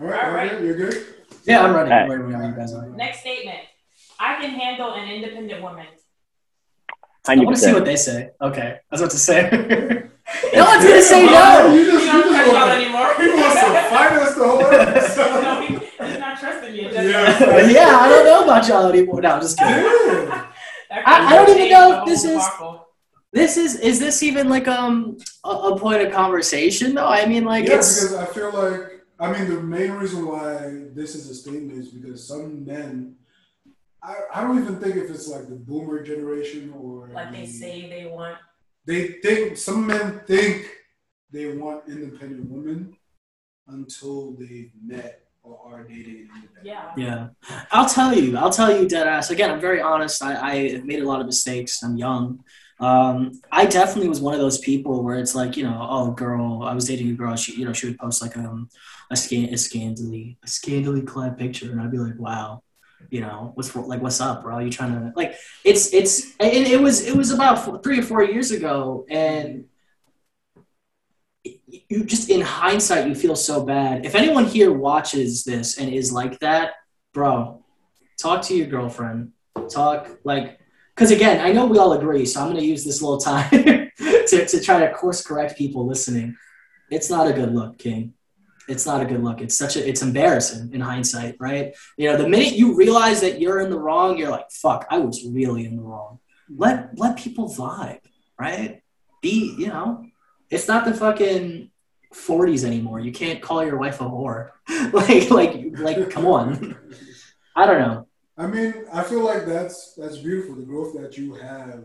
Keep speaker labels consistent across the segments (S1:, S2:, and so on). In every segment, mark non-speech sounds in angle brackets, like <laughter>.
S1: All right,
S2: All right.
S1: okay, you're good.
S3: Yeah, I'm ready.
S4: All
S3: I'm ready whenever you.
S2: Next statement. I can handle an independent woman.
S3: I
S4: Hundred
S3: want to see what they say. Okay, I was about to say. <laughs> no one's gonna say no.
S1: You just,
S2: You
S1: you
S2: don't
S1: just
S2: care about
S1: want
S2: anymore.
S1: to, he wants to fight us the whole episode. <laughs>
S2: no, he, he's not trusting you.
S1: Yeah. <laughs>
S3: yeah, I don't know about y'all anymore. No, I'm just kidding. I- I don't even know if this is- This is is this even like um a, a point of conversation though? I mean, like
S1: yeah,
S3: it's
S1: because I feel like I mean the main reason why this is a statement is because some men, I, I don't even think if it's like the boomer generation or
S2: Like they say they want.
S1: they think some men think they want independent women until they've met or are dating independent.
S2: Yeah.
S3: Yeah, I'll tell you. I'll tell you, dead ass. Again, I'm very honest. I, I made a lot of mistakes. I'm young. Um, I definitely was one of those people where it's like, you know, oh, girl, I was dating a girl. She, you know, she would post like um a scan a scandally a clad picture, and I'd be like, wow, you know, what's like what's up, bro? You trying to like it's it's and it was it was about four, three or four years ago, and you just in hindsight you feel so bad. If anyone here watches this and is like that, bro, talk to your girlfriend. Talk like because again, I know we all agree, so I'm gonna use this little time <laughs> to, to try to course correct people listening. It's not a good look, King. It's not a good look. It's such a it's embarrassing in hindsight, right? You know, the minute you realize that you're in the wrong, you're like, fuck, I was really in the wrong. Let let people vibe, right? Be, you know, it's not the fucking 40s anymore. You can't call your wife a whore. <laughs> like, like, like, come on. I don't know.
S1: I mean, I feel like that's that's beautiful. The growth that you have.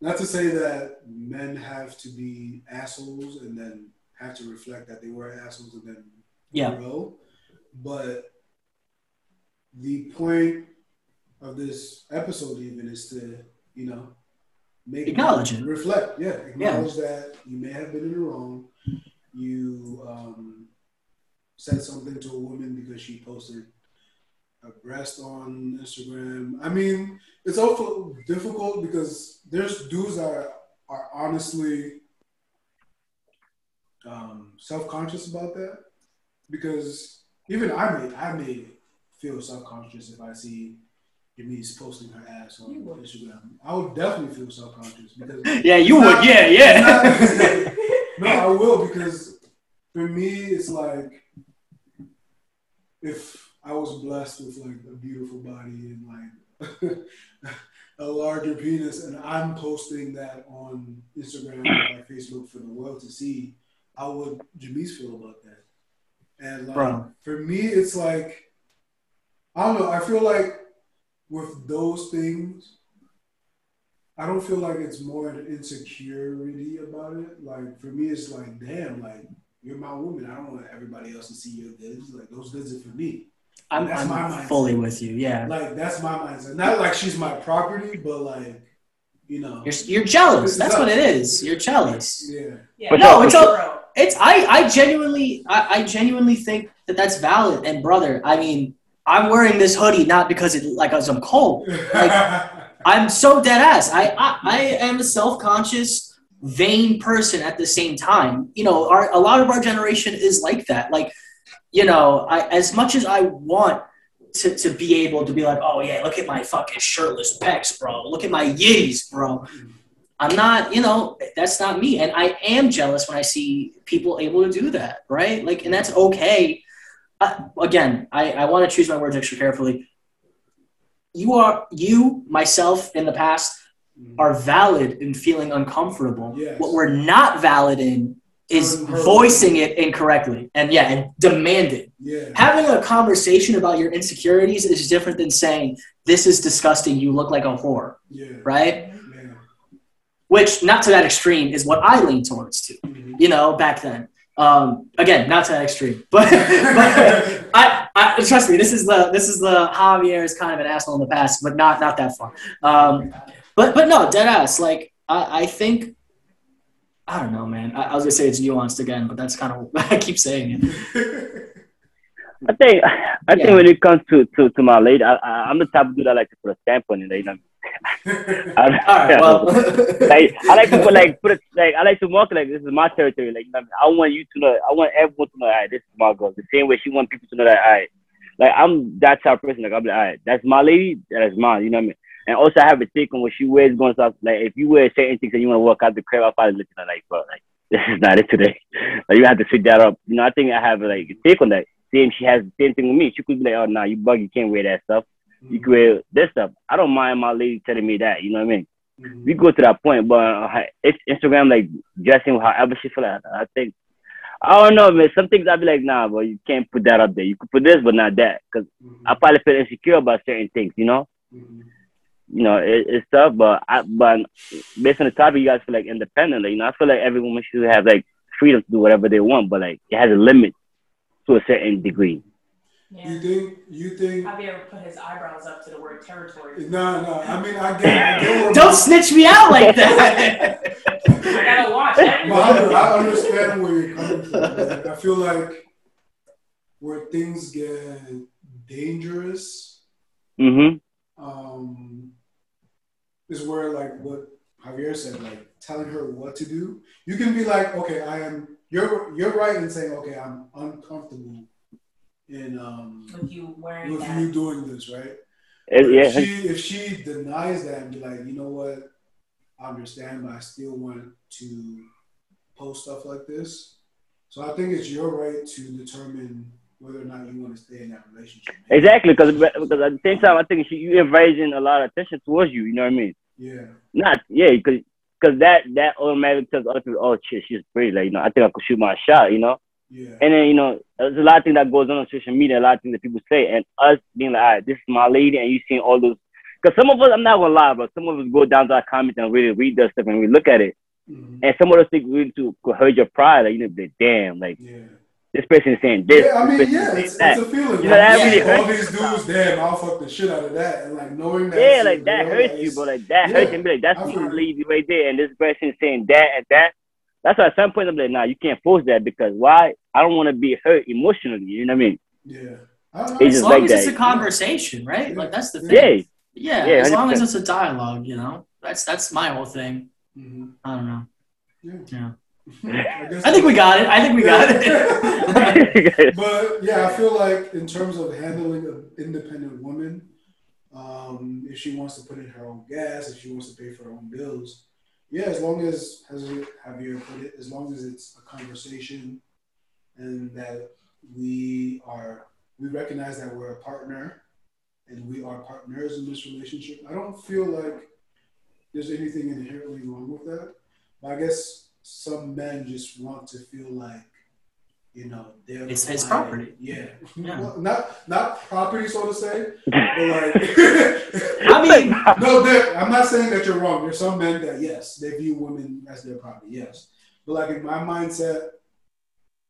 S1: Not to say that men have to be assholes and then have to reflect that they were assholes and then
S3: Yeah.
S1: grow, but the point of this episode even is to you know make
S3: Acknowledge it.
S1: reflect, yeah, acknowledge that you may have been in the wrong. You um, said something to a woman because she posted a breast on Instagram. I mean, it's also difficult because there's dudes that are, are honestly um, self conscious about that. Because even I may I may feel self conscious if I see Denise posting her ass on Instagram. I would definitely feel self conscious because <laughs>
S3: Yeah, you would.
S1: not-
S3: Yeah, yeah.
S1: no, I will because for me, it's like if I was blessed with like a beautiful body and like <laughs> a larger penis, and I'm posting that on Instagram or like Facebook for the world to see, how would Jamise feel about that? And like
S3: Bro.
S1: for me, it's like I don't know. I feel like with those things, I don't feel like it's more an insecurity about it. Like for me, it's like, damn, like you're my woman. I don't want everybody else to see your goods. Like those goods are for me.
S3: I'm,
S1: That's
S3: I'm
S1: mindset.
S3: fully with you. Yeah.
S1: Like that's my mindset. Not like she's my property, but like you know,
S3: You're, you're jealous. That's what it is. You're jealous.
S1: yeah.
S2: Yeah.
S4: But
S3: No,
S4: no,
S3: it's
S4: for
S3: all, it's I I genuinely I, I genuinely think that that's valid. And brother, I mean, I'm wearing this hoodie not because it like as I'm cold. <laughs> I'm so dead ass. I I, I am a self conscious, vain person at the same time. You know, our a lot of our generation is like that. Like, you know, I as much as I want to, to be able to be like, oh yeah, look at my fucking shirtless pecs, bro. Look at my yitties, bro. I'm not, you know, that's not me. And I am jealous when I see people able to do that, right? Like, and that's okay. Uh, again, I, I want to choose my words extra carefully. You are, you, myself in the past, are valid in feeling uncomfortable.
S1: Yes.
S3: What we're not valid in is voicing it incorrectly and yeah, and demanding.
S1: yeah.
S3: Having a conversation about your insecurities is different than saying, This is disgusting, you look like a whore,
S1: Yeah.
S3: right?
S1: Yeah.
S3: Which, not to that extreme, is what I lean towards too,
S1: Mhm.
S3: you know, back then. Um, again, not to that extreme, <laughs> but, but I, I trust me. This is the this is the Javier is kind of an asshole in the past, but not not that far. Um, but but no, dead ass. Like I, I think I don't know, man. I, I was gonna say it's nuanced again, but that's kind of <laughs> I keep saying it. <laughs>
S4: I think I
S3: Yeah.
S4: think when it comes to, to, to my lady, I, I, I'm the type of dude that like to put a stamp on it. You know, <laughs> I,
S3: All right. Well.
S4: like I like to put like put it like I like to mark like this is my territory. Like you know, I. I want you to know. I want everyone to know. All right, this is my girl. The same way she want people to know that. All right, like I'm that type of person. Like I'm like, all right, that's my lady. That's mine. You know what I mean? And also I have a take on what she wears going stuff. Like if you wear certain things and you want to walk out the crib, I'll probably look at her like, bro, like <laughs> this is not it today. <laughs> Like you have to fit that up. You know, I think I have like a take on that. Same, she has the same thing with me. She could be like, oh, nah, you bug, you can't wear that stuff. You can wear this stuff. I don't mind my lady telling me that. You know what I mean?
S1: Mhm.
S4: we go to that point, but uh, it's Instagram like dressing however she feel like. I think I don't know, man. Some things I'll be like, nah, but you can't put that up there. You could put this, but not that, because
S1: Mhm.
S4: I probably feel insecure about certain things. You know,
S1: Mhm.
S4: You know, it, it's tough. But I, but based on the topic, you guys feel like independent. Like, you know, I feel like every woman should have like freedom to do whatever they want, but like it has a limit to a certain degree.
S1: You
S2: Yeah.
S1: think? You think?
S2: Javier put his eyebrows up to the word territory.
S1: No, no. I mean, I get, I get where <laughs>
S3: Don't snitch me out like that. <laughs>
S2: I gotta watch everything.
S1: Mohammed, I understand where you're coming from. Like, I feel like where things get dangerous
S4: hmm
S1: um, is where, like, what Javier said, like telling her what to do. You can be like, okay, I am. You're you're right in saying, okay, I'm uncomfortable in um,
S2: With you wearing
S1: with
S2: that.
S1: you doing this, right?
S4: It,
S1: If
S4: yeah,
S1: she if she denies that and be like, you know what, I understand, but I still want to post stuff like this. So I think it's your right to determine whether or not you want to stay in that relationship.
S4: exactly. Because because at the same time, I think she, you inviting a lot of attention towards you. You know what I mean?
S1: Yeah.
S4: Not yeah, because because that that automatically tells other people, oh shit, she's pretty. Like you know, I think I could shoot my shot. You know,
S1: Yeah.
S4: and then you know, there's a lot of things that goes on on social media, a lot of things that people say, and us being like, all right, this is my lady, and you seeing all those. Because some of us, I'm not gonna lie, but some of us go down to our comments and really read that stuff and we look at it,
S1: Mhm.
S4: and some of those things really to could hurt your pride. Like you know, damn, like
S1: Yeah.
S4: This person is saying this.
S1: Yeah, I mean, yeah, it's, it's a feeling.
S4: You know, that
S1: Like,
S4: really
S1: all these dudes, damn, I'll fuck the shit out of that, and like knowing that.
S4: yeah,
S1: shit,
S4: like that
S1: girl,
S4: hurts
S1: like,
S4: you, but like that
S1: yeah,
S4: hurts and be like, that's
S1: I
S4: my
S1: feel you.
S4: right there, and this person is saying that and that. That's why at some point I'm like, nah, you can't force that because why? I don't want to be hurt emotionally. You know what I mean?
S1: Yeah. I don't know.
S4: It's
S3: as long
S4: like
S3: as it's a conversation, right? Like that's the thing.
S4: Yeah,
S3: Yeah,
S4: Yeah,
S3: as long as it's a dialogue, you know. That's that's my whole thing.
S1: Mhm.
S3: I don't know.
S1: Yeah.
S3: Yeah.
S1: I,
S3: I think we got it. I think we got it. <laughs>
S1: But yeah, I feel like in terms of handling an independent woman, um, if she wants to put in her own gas, if she wants to pay for her own bills, yeah, as long as as Javier put it, as long as it's a conversation and that we are we recognize that we're a partner and we are partners in this relationship. I don't feel like there's anything inherently wrong with that. But I guess some men just want to feel like, you know, they're
S3: It's his property.
S1: Yeah.
S3: Yeah.
S1: Well, not not property, so to say, <laughs> but like. <laughs>
S3: I mean,
S1: no, there- I'm not saying that you're wrong. There's some men that yes, they view women as their property. Yes, but like in my mindset,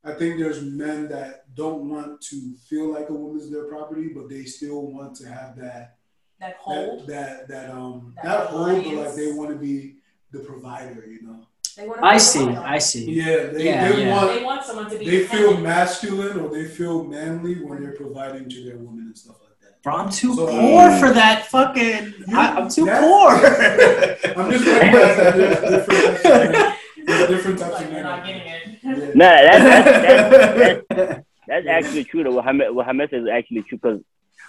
S1: I think there's men that don't want to feel like a woman's their property, but they still want to have that
S2: That hold.
S1: that that that um
S2: That
S1: not hold, but like they want to be the provider. You know.
S2: They wanna
S3: I see.
S2: loyal.
S3: I see.
S1: Yeah, they,
S3: Yeah,
S1: they
S3: yeah.
S1: want
S2: They want someone to be.
S1: they feel
S2: dependent.
S1: masculine or they feel manly when they're providing to their woman and stuff like that.
S3: Bro, I'm too
S1: So-
S3: poor um, for that fucking. I, I'm too
S1: That's-
S3: poor. <laughs>
S1: I'm just recognizing that there's different types of. There's different types
S2: Like
S1: of
S2: you're
S1: men.
S2: not getting it.
S1: Yeah.
S4: nah, that's, that's, that's, <laughs> that's actually true. Though what Hamed, what Hamed is actually true because,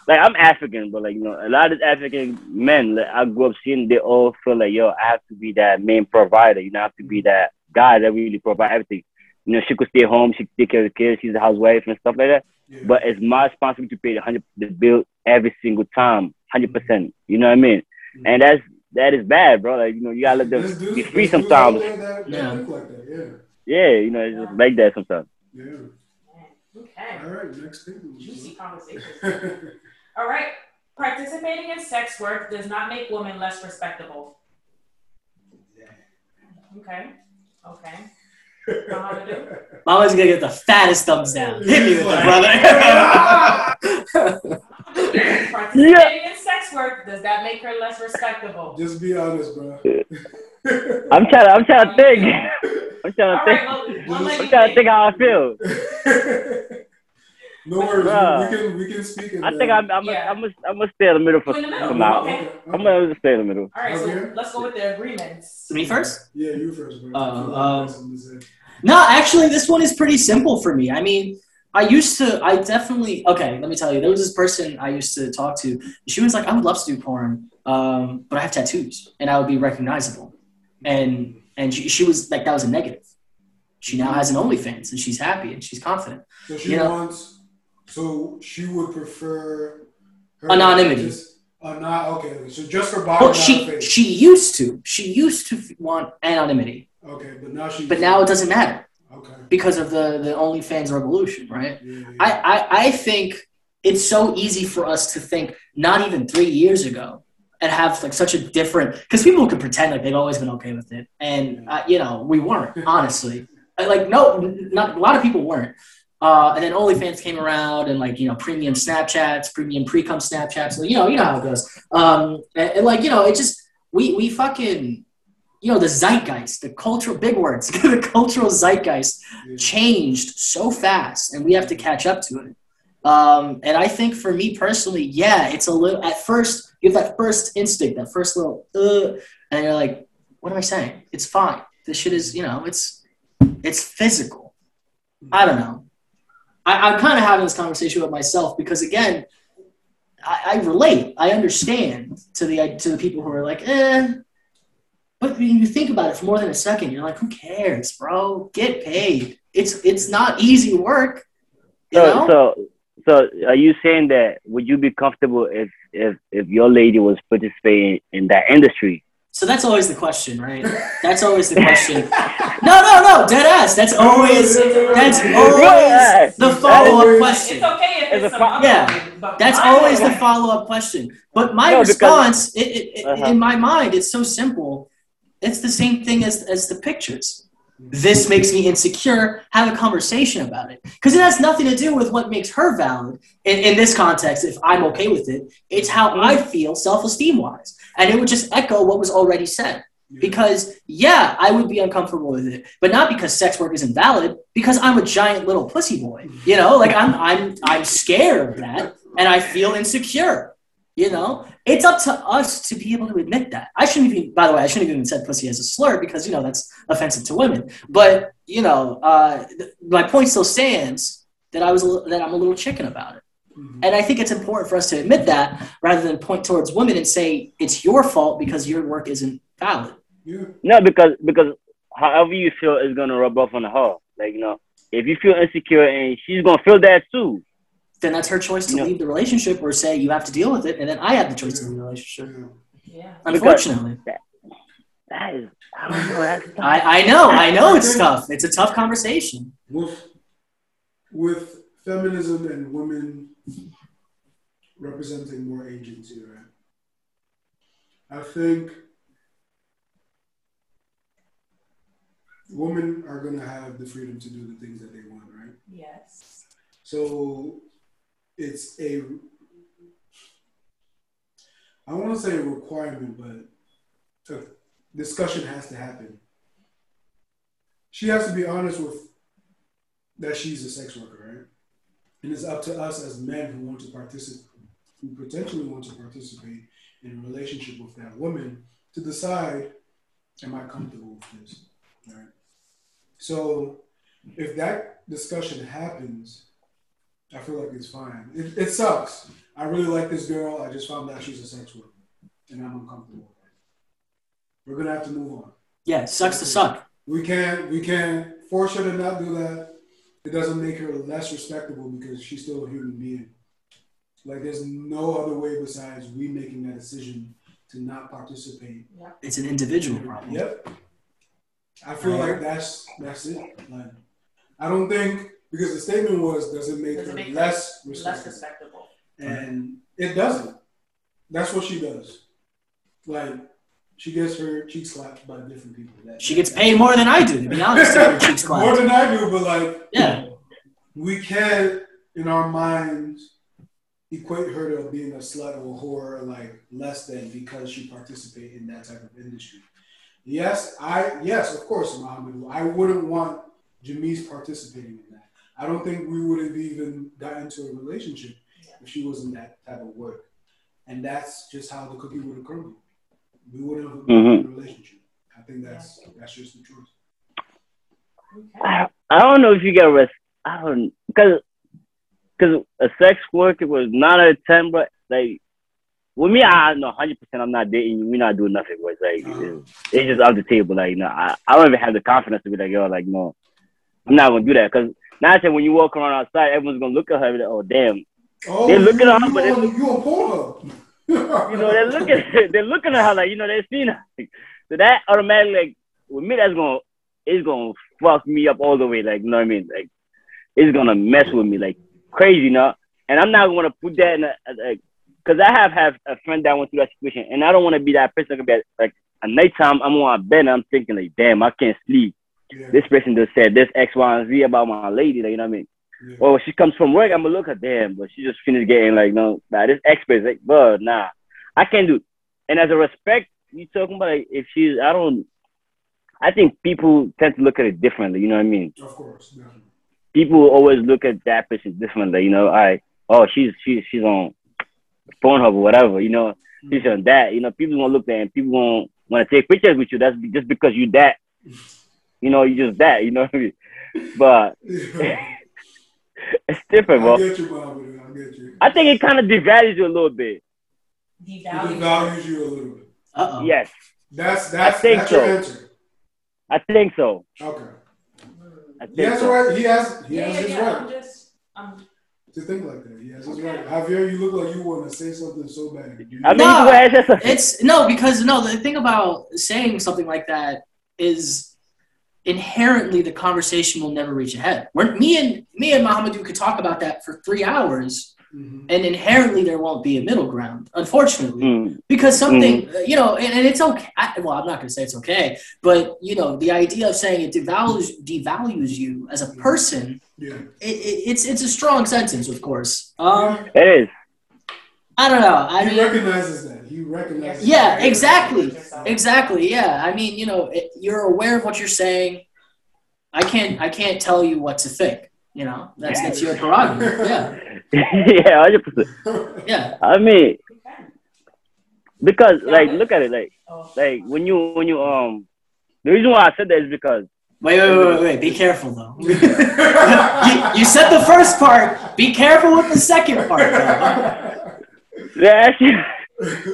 S4: like, I'm African, but like you know, a lot of African men like, I grew up seeing, they all feel like, yo, I have to be that main provider. You know, I have to be that guy that really provide everything. You know, she could stay home, she could take care of the kids, she's a housewife and stuff like that.
S1: Yeah.
S4: But it's my responsibility to pay the hundred the bill every single time, hundred percent. You know what I mean? Mm-hmm. And that's that is bad, bro. Like you know, you gotta let them
S1: There's
S4: be free
S1: there's dudes out
S4: sometimes.
S1: there that- that
S3: Yeah.
S1: think like that. Yeah.
S4: Yeah, you know, it's just like that sometimes.
S1: Yeah.
S2: Okay.
S1: All right. Next thing.
S2: Juicy <laughs> conversation. All right. Participating in sex work does not make women less respectable. Okay. Okay. Mohammed?
S3: Mama's gonna get the fattest thumbs down. Hit me with it, brother. <laughs>
S2: Participating in sex work does that make her less respectable?
S1: Just be honest, bro. <laughs>
S4: I'm trying to I'm trying to think. <laughs> I'm trying
S2: All
S4: to
S2: right.
S4: think.
S2: Well, we'll
S4: I'm trying to think how I feel.
S1: No worries.
S4: Bruh.
S1: We can we can speak. and
S4: I think I'm I'm
S2: Yeah.
S4: I'm gonna I'm gonna stay in the middle for
S2: You in the middle,
S4: for now.
S2: okay.
S4: I'm gonna stay in the middle.
S2: All right, so
S1: Okay.
S2: let's go with the agreements.
S3: Me first?
S1: Yeah, you first, bro.
S3: Uh,
S1: I feel like
S3: um,
S1: that's something to say.
S3: No, actually, this one is pretty simple for me. I mean, I used to, I definitely, okay, let me tell you, there was this person I used to talk to. She was like, I would love to do porn, um, but I have tattoos and I would be recognizable. And and she, she was like, that was a negative. She now has an OnlyFans and she's happy and she's confident.
S1: So she
S3: you know-
S1: wants. So she would prefer her
S3: Anonymity.
S1: Just, uh, not okay. So just for body,
S3: Well, she she used to, she used to want anonymity,
S1: Okay, but now she.
S3: but now it doesn't matter
S1: Okay.
S3: because of the the OnlyFans revolution, right?
S1: Yeah, yeah,
S3: I, I, I think it's so easy for us to think not even three years ago and have like such a different because people could pretend like they've always been okay with it and uh, you know we weren't honestly like no not a lot of people weren't uh, and then OnlyFans came around and like you know premium Snapchats premium pre-cum Snapchats. You know you know how it goes. Um, and, and, like you know it just we we fucking you know the zeitgeist the cultural big words <laughs> the cultural zeitgeist changed so fast and we have to catch up to it. Um, and i think for me personally yeah it's a little at first you have that first instinct that first little uh, and you're like what am i saying? It's fine. This shit is you know it's it's physical. I don't know I, i'm kind of having this conversation with myself because again I, I relate i understand to the to the people who are like eh but when you think about it for more than a second, you're like, who cares, bro? Get paid. It's it's not easy work. You
S4: So
S3: know?
S4: so so are you saying that would you be comfortable if if if your lady was participating in that industry?
S3: So that's always the question, right? <laughs> That's always the question. No, no, no, dead ass. That's always that's always the follow up question.
S2: It's okay if
S4: It's
S2: it's,
S4: a
S2: some
S4: fi-
S3: Yeah.
S2: but
S3: That's always the follow up question. But my
S4: No,
S3: response, it, it, it,
S4: Uh-huh.
S3: in my mind, it's so simple. It's the same thing as, as the pictures. This makes me insecure. Have a conversation about it. Because it has nothing to do with what makes her valid in, in this context, if I'm okay with it. It's how I feel self esteem wise. And it would just echo what was already said. Because, yeah, I would be uncomfortable with it, but not because sex work is invalid, because I'm a giant little pussy boy. You know, like I'm, I'm, I'm scared of that and I feel insecure. You know, it's up to us to be able to admit that. I shouldn't even, by the way, I shouldn't have even said pussy as a slur because, you know, that's offensive to women. But, you know, uh, th- my point still stands that I was, a li- that I'm a little chicken about it.
S1: Mhm.
S3: And I think it's important for us to admit that rather than point towards women and say it's your fault because your work isn't valid.
S1: Yeah.
S4: No, because because however you feel is gonna rub off on her. Like you know, if you feel insecure and she's gonna feel that too.
S3: Then that's her choice to
S4: Yeah.
S3: leave the relationship or say you have to deal with it. And then I have the choice to leave the relationship.
S1: yeah.
S2: Yeah.
S3: Unfortunately.
S4: That is, I don't know.
S3: I, I know, I know it's tough. It's a tough conversation.
S1: With with feminism and women representing more agency, right? I think women are gonna have the freedom to do the things that they want, right?
S2: Yes.
S1: So it's a I want to say a requirement, but a discussion has to happen. She has to be honest with that she's a sex worker, right? And it's up to us as men who want to participate, who potentially want to participate in a relationship with that woman, to decide, am I comfortable with this, right? So if that discussion happens, I feel like it's fine. It, it sucks. I really like this girl. I just found out she's a sex worker, and I'm uncomfortable with it. We're gonna have to move on.
S3: Yeah, it sucks to suck.
S1: We can't we can't force her to not do that. It doesn't make her less respectable because she's still a human being. Like there's no other way besides we making that decision to not participate.
S3: It's an individual problem.
S1: Yep. I feel like that's that's it. Like I don't think because the statement was does it make
S2: Does it
S1: her
S2: make her
S1: less
S2: Less
S1: respectable?
S2: respectable.
S1: And it doesn't. That's what she does. Like she gets her cheeks slapped by different people. That,
S3: She gets paid more than I do, to be <laughs> honest. to get cheeks
S1: more than I do, but like
S3: Yeah.
S1: we can't in our minds equate her to being a slut or a whore like less than because she participated in that type of industry. Yes, I yes, of course, Muhammad. I wouldn't want Jamise participating in that. I don't think we would have even gotten into a relationship if she wasn't that type of work. And that's just how the cookie would have crumbled. We wouldn't have been
S4: Mhm.
S1: in a relationship. I think that's that's just the truth.
S2: Okay.
S4: I, I don't know if you get res. I don't because because a sex worker was not a ten, but like with me, I know hundred percent. I'm not dating you. We're not doing nothing. But it's like
S1: Uh-huh.
S4: it's, it's just off the table. Like you know, I, I don't even have the confidence to be like yo, like no, I'm not gonna do that because now I said when you walk around outside, everyone's gonna look at her and like, oh damn,
S1: Oh,
S4: They're looking at her,
S1: you
S4: but it's-
S1: you Pornhub.
S4: you know they're looking <laughs> they're looking at her like you know they've seen her. So that automatically like with me that's gonna it's gonna fuck me up all the way. Like you know what I mean? Like it's gonna mess with me like crazy, you know. And I'm not gonna put that in a like because I have have a friend that went through that situation, and I don't want to be that person. That be like at nighttime, I'm on a bed, and I'm thinking like, damn, I can't sleep.
S1: Yeah,
S4: This person just said this X, Y, and Z about my lady. Like, you know what I mean?
S1: yeah.
S4: Or she comes from work, I'm gonna look at damn, but she just finished getting like, no, nah, this expert, like, bro, nah, I can't do. It. And as a respect, you talking about like, if she's, I don't, I think people tend to look at it differently. You know what I mean?
S1: Of course, definitely.
S4: People always look at that person differently. You know, I, oh, she's she's she's on Pornhub or whatever. You know, she's mm. on that. You know, people gonna look there and people gonna want to take pictures with you. That's just because you that. <laughs> You know, you just that. You know what I mean? But <laughs> <laughs> it's different,
S1: I
S4: bro.
S1: get you, Bob. I get you.
S4: I think it kind of devalues you a little bit.
S1: It devalues you a little bit.
S3: Uh oh.
S4: Yes,
S1: That's that's I
S4: think
S1: that's your
S4: so.
S1: answer.
S4: I think so.
S1: Okay.
S4: I think
S1: He has
S4: so.
S1: right. He has he
S2: Yeah,
S1: has
S2: yeah,
S1: his
S2: yeah. I'm just, I'm,
S1: to think like that. He has his right. Javier, you look like you want to say something so bad. You-
S4: I mean,
S3: No,
S4: you go ahead, just a-
S3: It's no because no. The thing about saying something like that is inherently the conversation will never reach a head. We're, me and me and Mahamadou could talk about that for three hours,
S1: Mhm.
S3: and inherently there won't be a middle ground. Unfortunately,
S4: Mm,
S3: because something uh, you know, and, and it's okay. I, well, I'm not going to say it's okay, but you know, the idea of saying it devalues devalues you as a person.
S1: Yeah.
S3: It, it, it's it's a strong sentence, of course. Um,
S4: it is.
S3: I don't know. I
S1: he
S3: mean,
S1: recognizes that. He recognizes.
S3: Yeah,
S1: that.
S3: exactly. Exactly. Yeah. I mean, you know, it, you're aware of what you're saying. I can't. I can't tell you what to think. You know, that's that's your prerogative. <laughs> Yeah. <laughs>
S4: yeah, hundred percent. <laughs>
S3: Yeah.
S4: I mean, because like,
S2: Yeah.
S4: look at it, like,
S2: oh,
S4: like when you when you um, the reason why I said that is because
S3: Wait, wait, wait, wait, wait. Be careful though. you, you said the first part. Be careful with the second part. Though.
S4: Yeah, actually,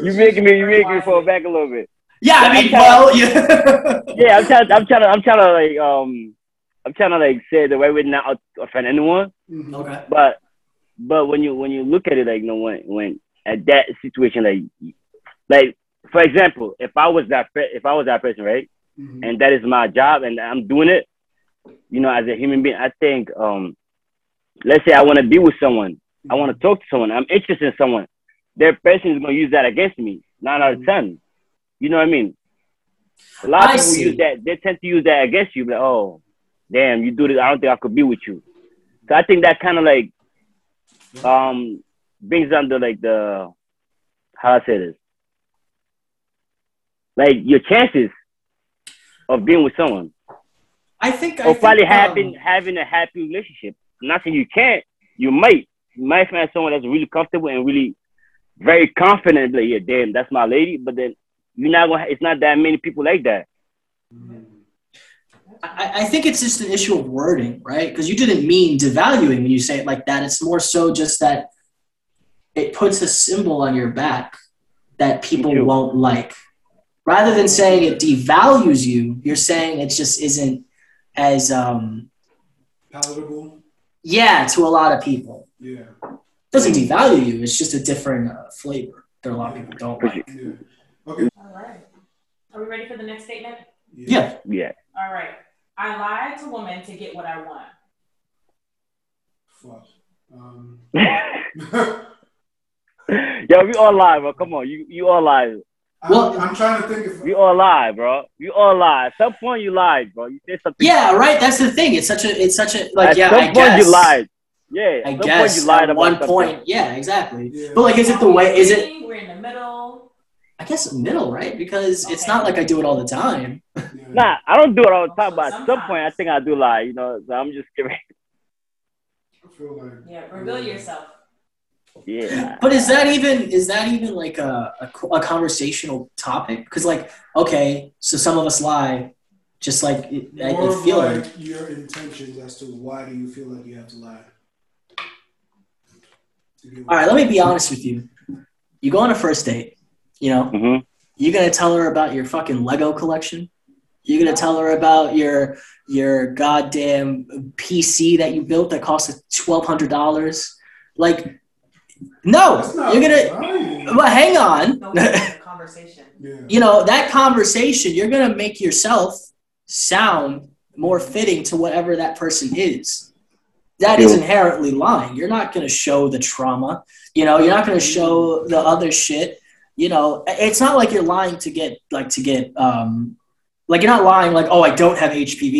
S4: you making me you making me fall back a little bit.
S3: Yeah. I mean, well, yeah. <laughs>
S4: Yeah, I'm trying, I'm trying to, I'm trying to like um, I'm trying to like say the we're not offend anyone.
S1: Mhm.
S3: okay.
S4: But but when you when you look at it like you know when when at that situation like like for example if I was that if I was that person right
S1: Mhm.
S4: and that is my job and I'm doing it you know as a human being I think um let's say I want to be with someone I want to talk to someone I'm interested in someone their person is going to use that against me nine out of ten you know what I mean a lot of people
S3: see.
S4: use that they tend to use that against you like oh damn you do this I don't think I could be with you so I think that kind of like um brings under like the how I say this like your chances of being with someone
S3: I think. I
S4: or
S3: think,
S4: probably
S3: um,
S4: having having a happy relationship. I'm not saying you can't. You might. You might find someone that's really comfortable and really very confidently, Like, yeah, damn, that's my lady. But then you're not gonna. It's not that many people like that.
S3: I, I think it's just an issue of wording, right? Because you didn't mean devaluing when you say it like that. It's more so just that it puts a symbol on your back that people won't like. Rather than saying it devalues you, you're saying it just isn't as um
S1: Palatable.
S3: yeah to a lot of people.
S1: Yeah.
S3: It doesn't devalue you. It's just a different uh, flavor that a lot of people don't like.
S1: Yeah. Okay.
S2: all right. Are we ready for the next statement?
S3: Yeah.
S4: Yeah.
S2: All right. I lie to women to get what I want.
S1: Fuck. Um. <laughs>
S4: Yo, we all lie, bro. Come on, you you all lie.
S1: I'm,
S3: Well-
S1: I'm trying to think if
S4: We all lie, bro. You all lie. At some point, you lied, bro. You said something.
S3: Yeah, right. That's the thing. It's such a. It's such a like.
S4: At
S3: yeah,
S4: some
S3: I
S4: point,
S3: guess.
S4: you lied. Yeah.
S3: I
S4: at
S3: guess
S4: point, you lied
S3: at
S4: about
S3: one
S4: something.
S3: point. Yeah, exactly.
S1: Yeah.
S3: But like, is it the way? Is it?
S2: We're in the middle.
S3: I guess middle, right? Because it's not like I do it all the time.
S4: Nah, I don't do it all the time, but at some point, I think I do lie. You know, so I'm just kidding.
S1: Like
S2: Yeah, reveal yourself.
S4: Yeah.
S3: But is that even is that even like a, a, a conversational topic? Because like, okay, so some of us lie, just like it,
S1: more
S3: I
S1: of
S3: feel
S1: like
S3: like
S1: your intentions as to why do you feel like you have to lie. To get
S3: All right, let me be honest with you. You go on a first date, you know,
S4: hmm
S3: you're gonna tell her about your fucking Lego collection. You're gonna tell her about your your goddamn PC that you built that cost twelve hundred dollars. Like, no, you're gonna.
S1: lying.
S3: But hang on. <laughs>
S2: Conversation.
S1: Yeah.
S3: you know that conversation you're going to make yourself sound more fitting to whatever that person is that is
S4: True.
S3: inherently lying. You're not going to show the trauma you know you're not going to show the other shit you know. It's not like you're lying to get like to get um like you're not lying like oh i don't have hpv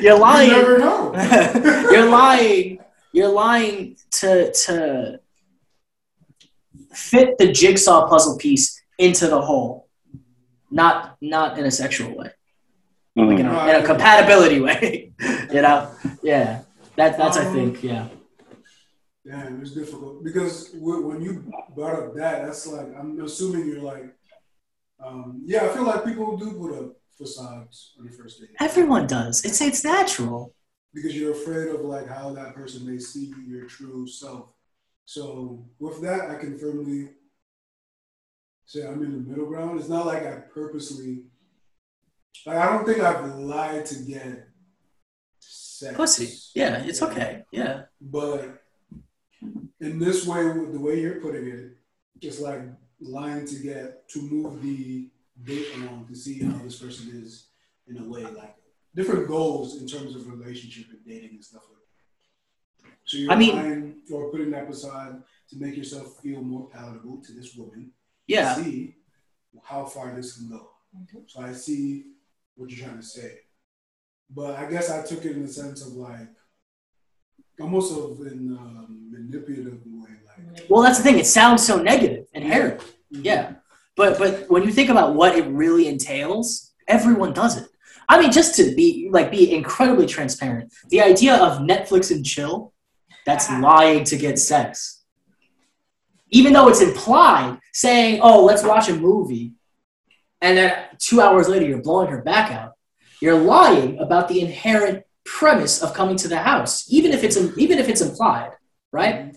S3: <laughs> you're lying
S1: You never know. <laughs>
S3: you're lying you're lying to to fit the jigsaw puzzle piece into the whole not not in a sexual way. Like in a, in a compatibility <laughs> way you know? Yeah that that's i think yeah.
S1: Damn, it's difficult. Because wh- when you brought up that, that's like I'm assuming you're like, um, yeah, I feel like people do put up facades on the first date.
S3: Everyone does. It's it's natural.
S1: Because you're afraid of like how that person may see your true self. So with that, I can firmly say I'm in the middle ground. It's not like I purposely, like I don't think I've lied to get sex.
S3: pussy yeah it's okay yeah
S1: But in this way, with the way you're putting it, it's like lying to get to move the date along to see how this person is in a way, like different goals in terms of relationship and dating and stuff like that. So you're
S3: I mean-
S1: lying or putting that aside to make yourself feel more palatable to this woman.
S3: yeah
S1: To see how far this can go.
S2: Mhm.
S1: So I see what you're trying to say. But I guess I took it in the sense of like almost of in a manipulative way. Like
S3: well that's the thing it sounds so negative inherently mm-hmm. Yeah. But but when you think about what it really entails, everyone does it. I mean, just to be like be incredibly transparent, the idea of Netflix and chill, that's ah. lying to get sex. Even though it's implied, saying, "Oh, let's watch a movie," and then two hours later you're blowing her back out. You're lying about the inherent premise of coming to the house, even if it's even if it's implied, right?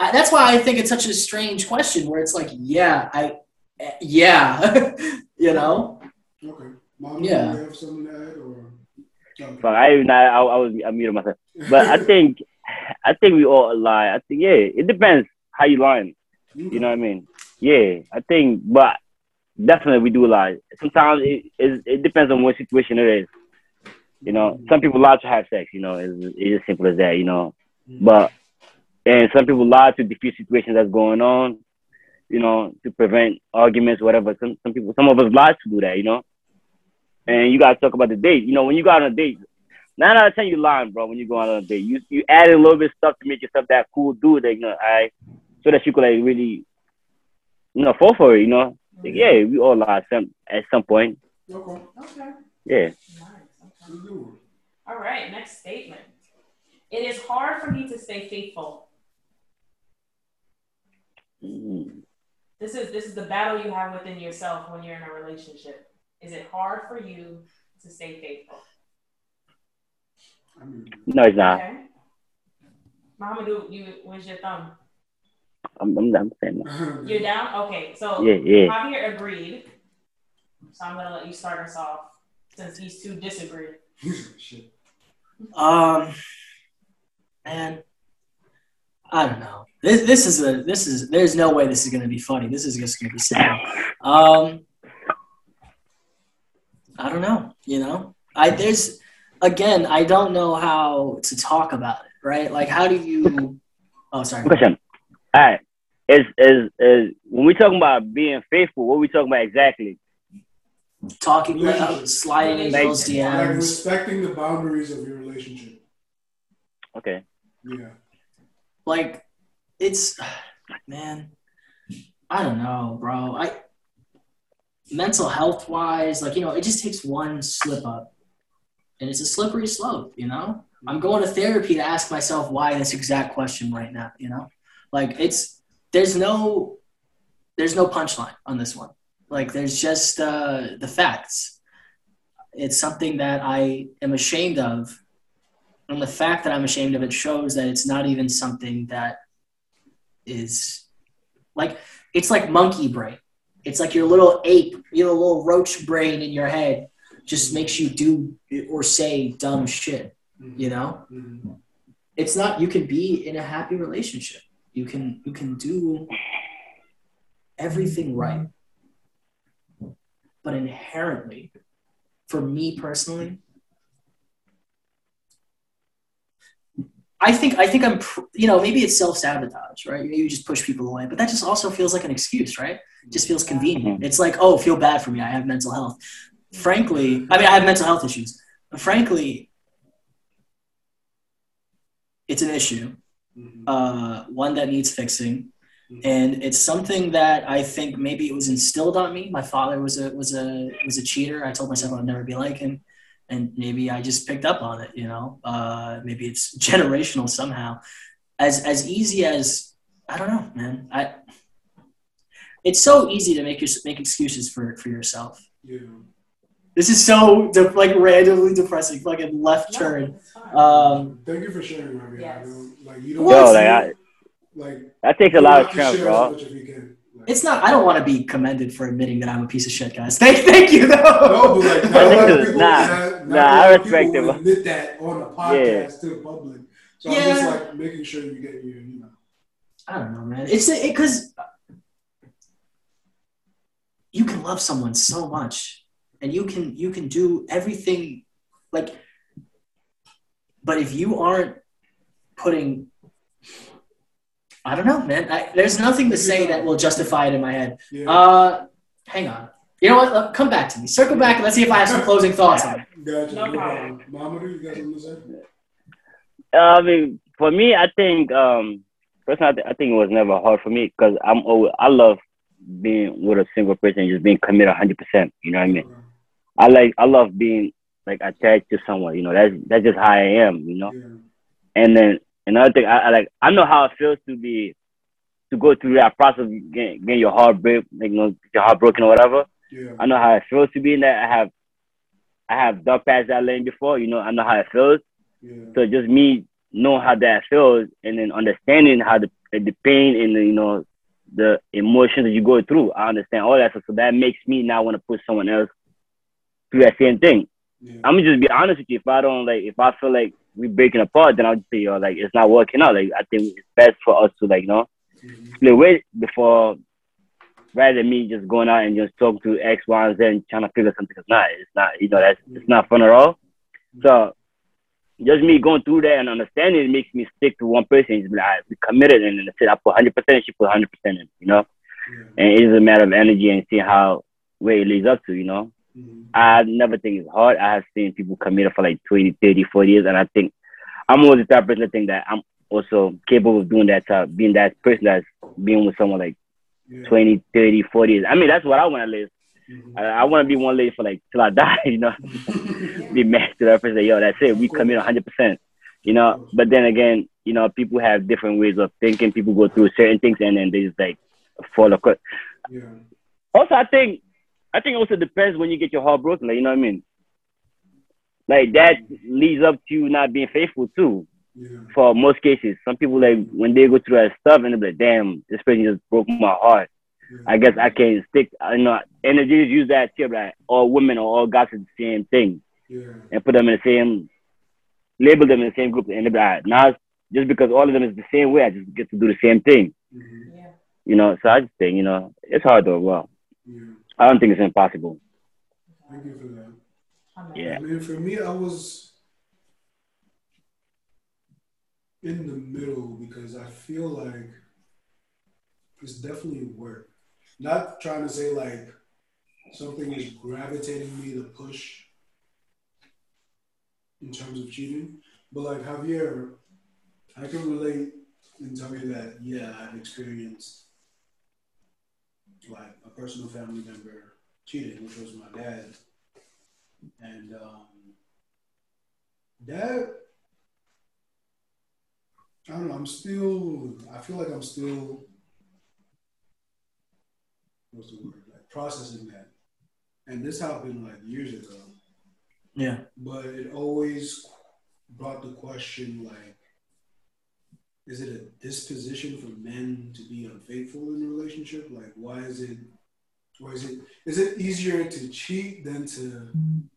S3: I- that's why I think it's such a strange question where it's like, yeah, I, eh, yeah, <laughs> you know,
S1: Okay. Mom,
S3: Yeah.
S1: do have something to add or? Okay.
S4: Fuck, I even I, I was I muted myself. But I think <laughs> I think we all lie. I think yeah, it depends how you lying. You know what I mean? Yeah, I think, but definitely we do lie. Sometimes it it, it depends on what situation it is. You know, some people lie to have sex. You know, it's, it's as simple as that. You know, mm. but and some people lie to defuse situations that's going on. You know, to prevent arguments, whatever. Some some people, some of us lie to do that. You know, and you gotta talk about the date. You know, when you go out on a date, nine out of ten you lying, bro. When you go out on a date, you you add a little bit of stuff to make yourself that cool dude. That, you know, I so that you could like really, you know, fall for it. You know, like, yeah, we all lie some at some point.
S1: Okay.
S2: Okay.
S4: Yeah.
S2: Nice. Okay. All right. Next statement. It is hard for me to stay faithful.
S4: Mm.
S2: This is this is the battle you have within yourself when you're in a relationship. Is it hard for you to stay faithful?
S1: it. I mean,
S4: No, it's not.
S2: Okay. Muhammadu, you where's your thumb?
S4: I'm, I'm, I'm saying that. <laughs>
S2: You're down? Okay, so
S4: Yeah, yeah.
S2: Javier agreed. So I'm gonna let you start us off since these two disagree. <laughs>
S3: Um, and I don't know. This this is a this is there's no way this is gonna be funny. This is just gonna be sad. Um, I don't know. You know, I there's again, I don't know how to talk about it. Right? Like, how do you? Oh, sorry.
S4: Question. All right. Is is is when we talking about being faithful? What we talking about exactly?
S3: Talking,
S1: Relationship.
S3: sliding in
S2: Like-
S3: girls'
S1: Like
S3: DMs.
S1: respecting the boundaries of your relationship.
S4: Okay.
S1: Yeah.
S3: like it's man i don't know bro i mental health wise like you know it just takes one slip up and it's a slippery slope you know I'm going to therapy to ask myself why this exact question right now, you know? Like it's there's no there's no punchline on this one. Like there's just uh, the facts. It's something that I am ashamed of. And the fact that I'm ashamed of it shows that it's not even something that is like it's like monkey brain. It's like your little ape, you your little roach brain in your head just makes you do or say dumb shit. You know?
S1: Mhm.
S3: It's not you can be in a happy relationship. You can you can do everything right. But inherently, for me personally, I think I think I'm you know maybe it's self sabotage, right? You just push people away, but that just also feels like an excuse, right? It just feels convenient. Mm-hmm. It's like oh, feel bad for me. I have mental health. Frankly, I mean I have mental health issues. But frankly, it's an issue,
S1: Mhm.
S3: uh, one that needs fixing, and it's something that I think maybe it was instilled on me. My father was a was a was a cheater. I told myself I'd never be like him, and maybe I just picked up on it. You know, uh, maybe it's <laughs> generational somehow. As as easy as I don't know, man. I it's so easy to make your make excuses for for yourself.
S1: Yeah.
S3: This is so de- like randomly depressing. Fucking left turn. Um,
S1: Thank you for sharing, Maria.
S2: Yes.
S1: Like you don't
S3: Yo,
S1: have
S4: like,
S1: to-
S4: I-
S1: like
S4: That takes a lot of
S1: to
S4: strength, bro.
S1: much as you can. Like,
S3: It's not. I don't want to be commended for admitting that I'm a piece of shit, guys. <laughs> Thank, thank you, though.
S1: No, but like, <laughs> not
S4: Nah,
S1: a lot of
S4: nah,
S1: people,
S4: nah,
S1: not, not
S4: nah,
S1: a
S4: I
S1: lot
S4: respect
S1: people
S4: it,
S1: would admit that on a podcast to the public. So I'm just like making sure you get your, you know.
S3: I don't know, man. It's because you can love someone so much, and you can you can do everything, like. But if you aren't putting, I don't know, man. I, there's nothing to say that will justify it in my head.
S1: Yeah.
S3: Uh, hang on. You know what? Uh, Come back to me. Circle back and let's see if I have some closing thoughts on it. <laughs>
S1: gotcha.
S2: no
S1: No,
S2: problem.
S1: problem. You got something to say?
S4: Uh, I mean, for me, I think um, personally, I, th- I think it was never hard for me because I'm always I love being with a single person, just being committed 100. percent You know what I mean?
S1: Okay.
S4: I like I love being like attached to someone. You know, that's that's just how I am. You know.
S1: Yeah.
S4: And then another thing, I, I like I know how it feels to be to go through that process of getting, getting your heart break, like, you know, your heart broken or whatever.
S1: Yeah.
S4: I know how it feels to be in that. I have I have done past that lane before. You know, I know how it feels.
S1: Yeah.
S4: So just me knowing how that feels and then understanding how the the pain and the you know the emotions that you go through. I understand all that stuff. So that makes me now want to put someone else through that same thing.
S1: Yeah.
S4: I'm gonna just be honest with you. If I don't like, if I feel like we're breaking apart, then I'll just say, yo, like it's not working out. Like I think it's best for us to like, you know,
S1: Mhm.
S4: split away before rather than me just going out and just talking to X, Y, and Z and trying to figure something. It's not. It's not. You know, that's it's not fun at all. So just me going through that and understanding it makes me stick to one person. Be like, right, we committed, and then that's it. I put 100 percent. She put 100 percent in. You know,
S1: Yeah.
S4: and it is a matter of energy and seeing how where it leads up to. You know.
S1: Mhm.
S4: I never think it's hard. I have seen people commit for like 20, 30, 40 years, and I think I'm always the type of person to think that I'm also capable of doing that, type, being that person that's being with someone like
S1: Yeah.
S4: 20, 30, 40 years. I mean, that's what I want to live.
S1: Mhm.
S4: I, I want to be one lady for like till I <laughs> die, you know, <laughs> be married to that person. Yo, that's it. We come commit 100%, you know. But then again, you know, people have different ways of thinking. People go through certain things and then they just like fall apart.
S1: Yeah.
S4: Also, I think I think it also depends when you get your heart broken. Like, you know what I mean? Like that leads up to you not being faithful too.
S1: Yeah.
S4: For most cases, some people like when they go through that stuff and they're like, "Damn, this person just broke my heart."
S1: Yeah.
S4: I guess I can stick. I know, and they just use that tip like all women or all guys are the same thing
S1: Yeah.
S4: and put them in the same, label them in the same group. And they're like, "Alright, now just because all of them is the same way, I just get to do the same thing.
S1: Mhm.
S2: Yeah.
S4: You know, so I just think, you know, it's hard though. Well,
S1: Yeah.
S4: I don't think it's impossible.
S1: Thank you for that.
S4: Yeah.
S1: I mean, for me, I was in the middle because I feel like it's definitely work. Not trying to say like something is gravitating me to push in terms of cheating, but like Javier, I can relate and tell you that yeah, I've experienced like a personal family member cheating, which was my dad. And um, that I don't know. I'm still. I feel like I'm still. What's the word? Like processing that, and this happened like years ago.
S3: Yeah.
S1: But it always brought the question like, is it a disposition for men to be unfaithful in a relationship? Like, why is it? Or is it is it easier to cheat than to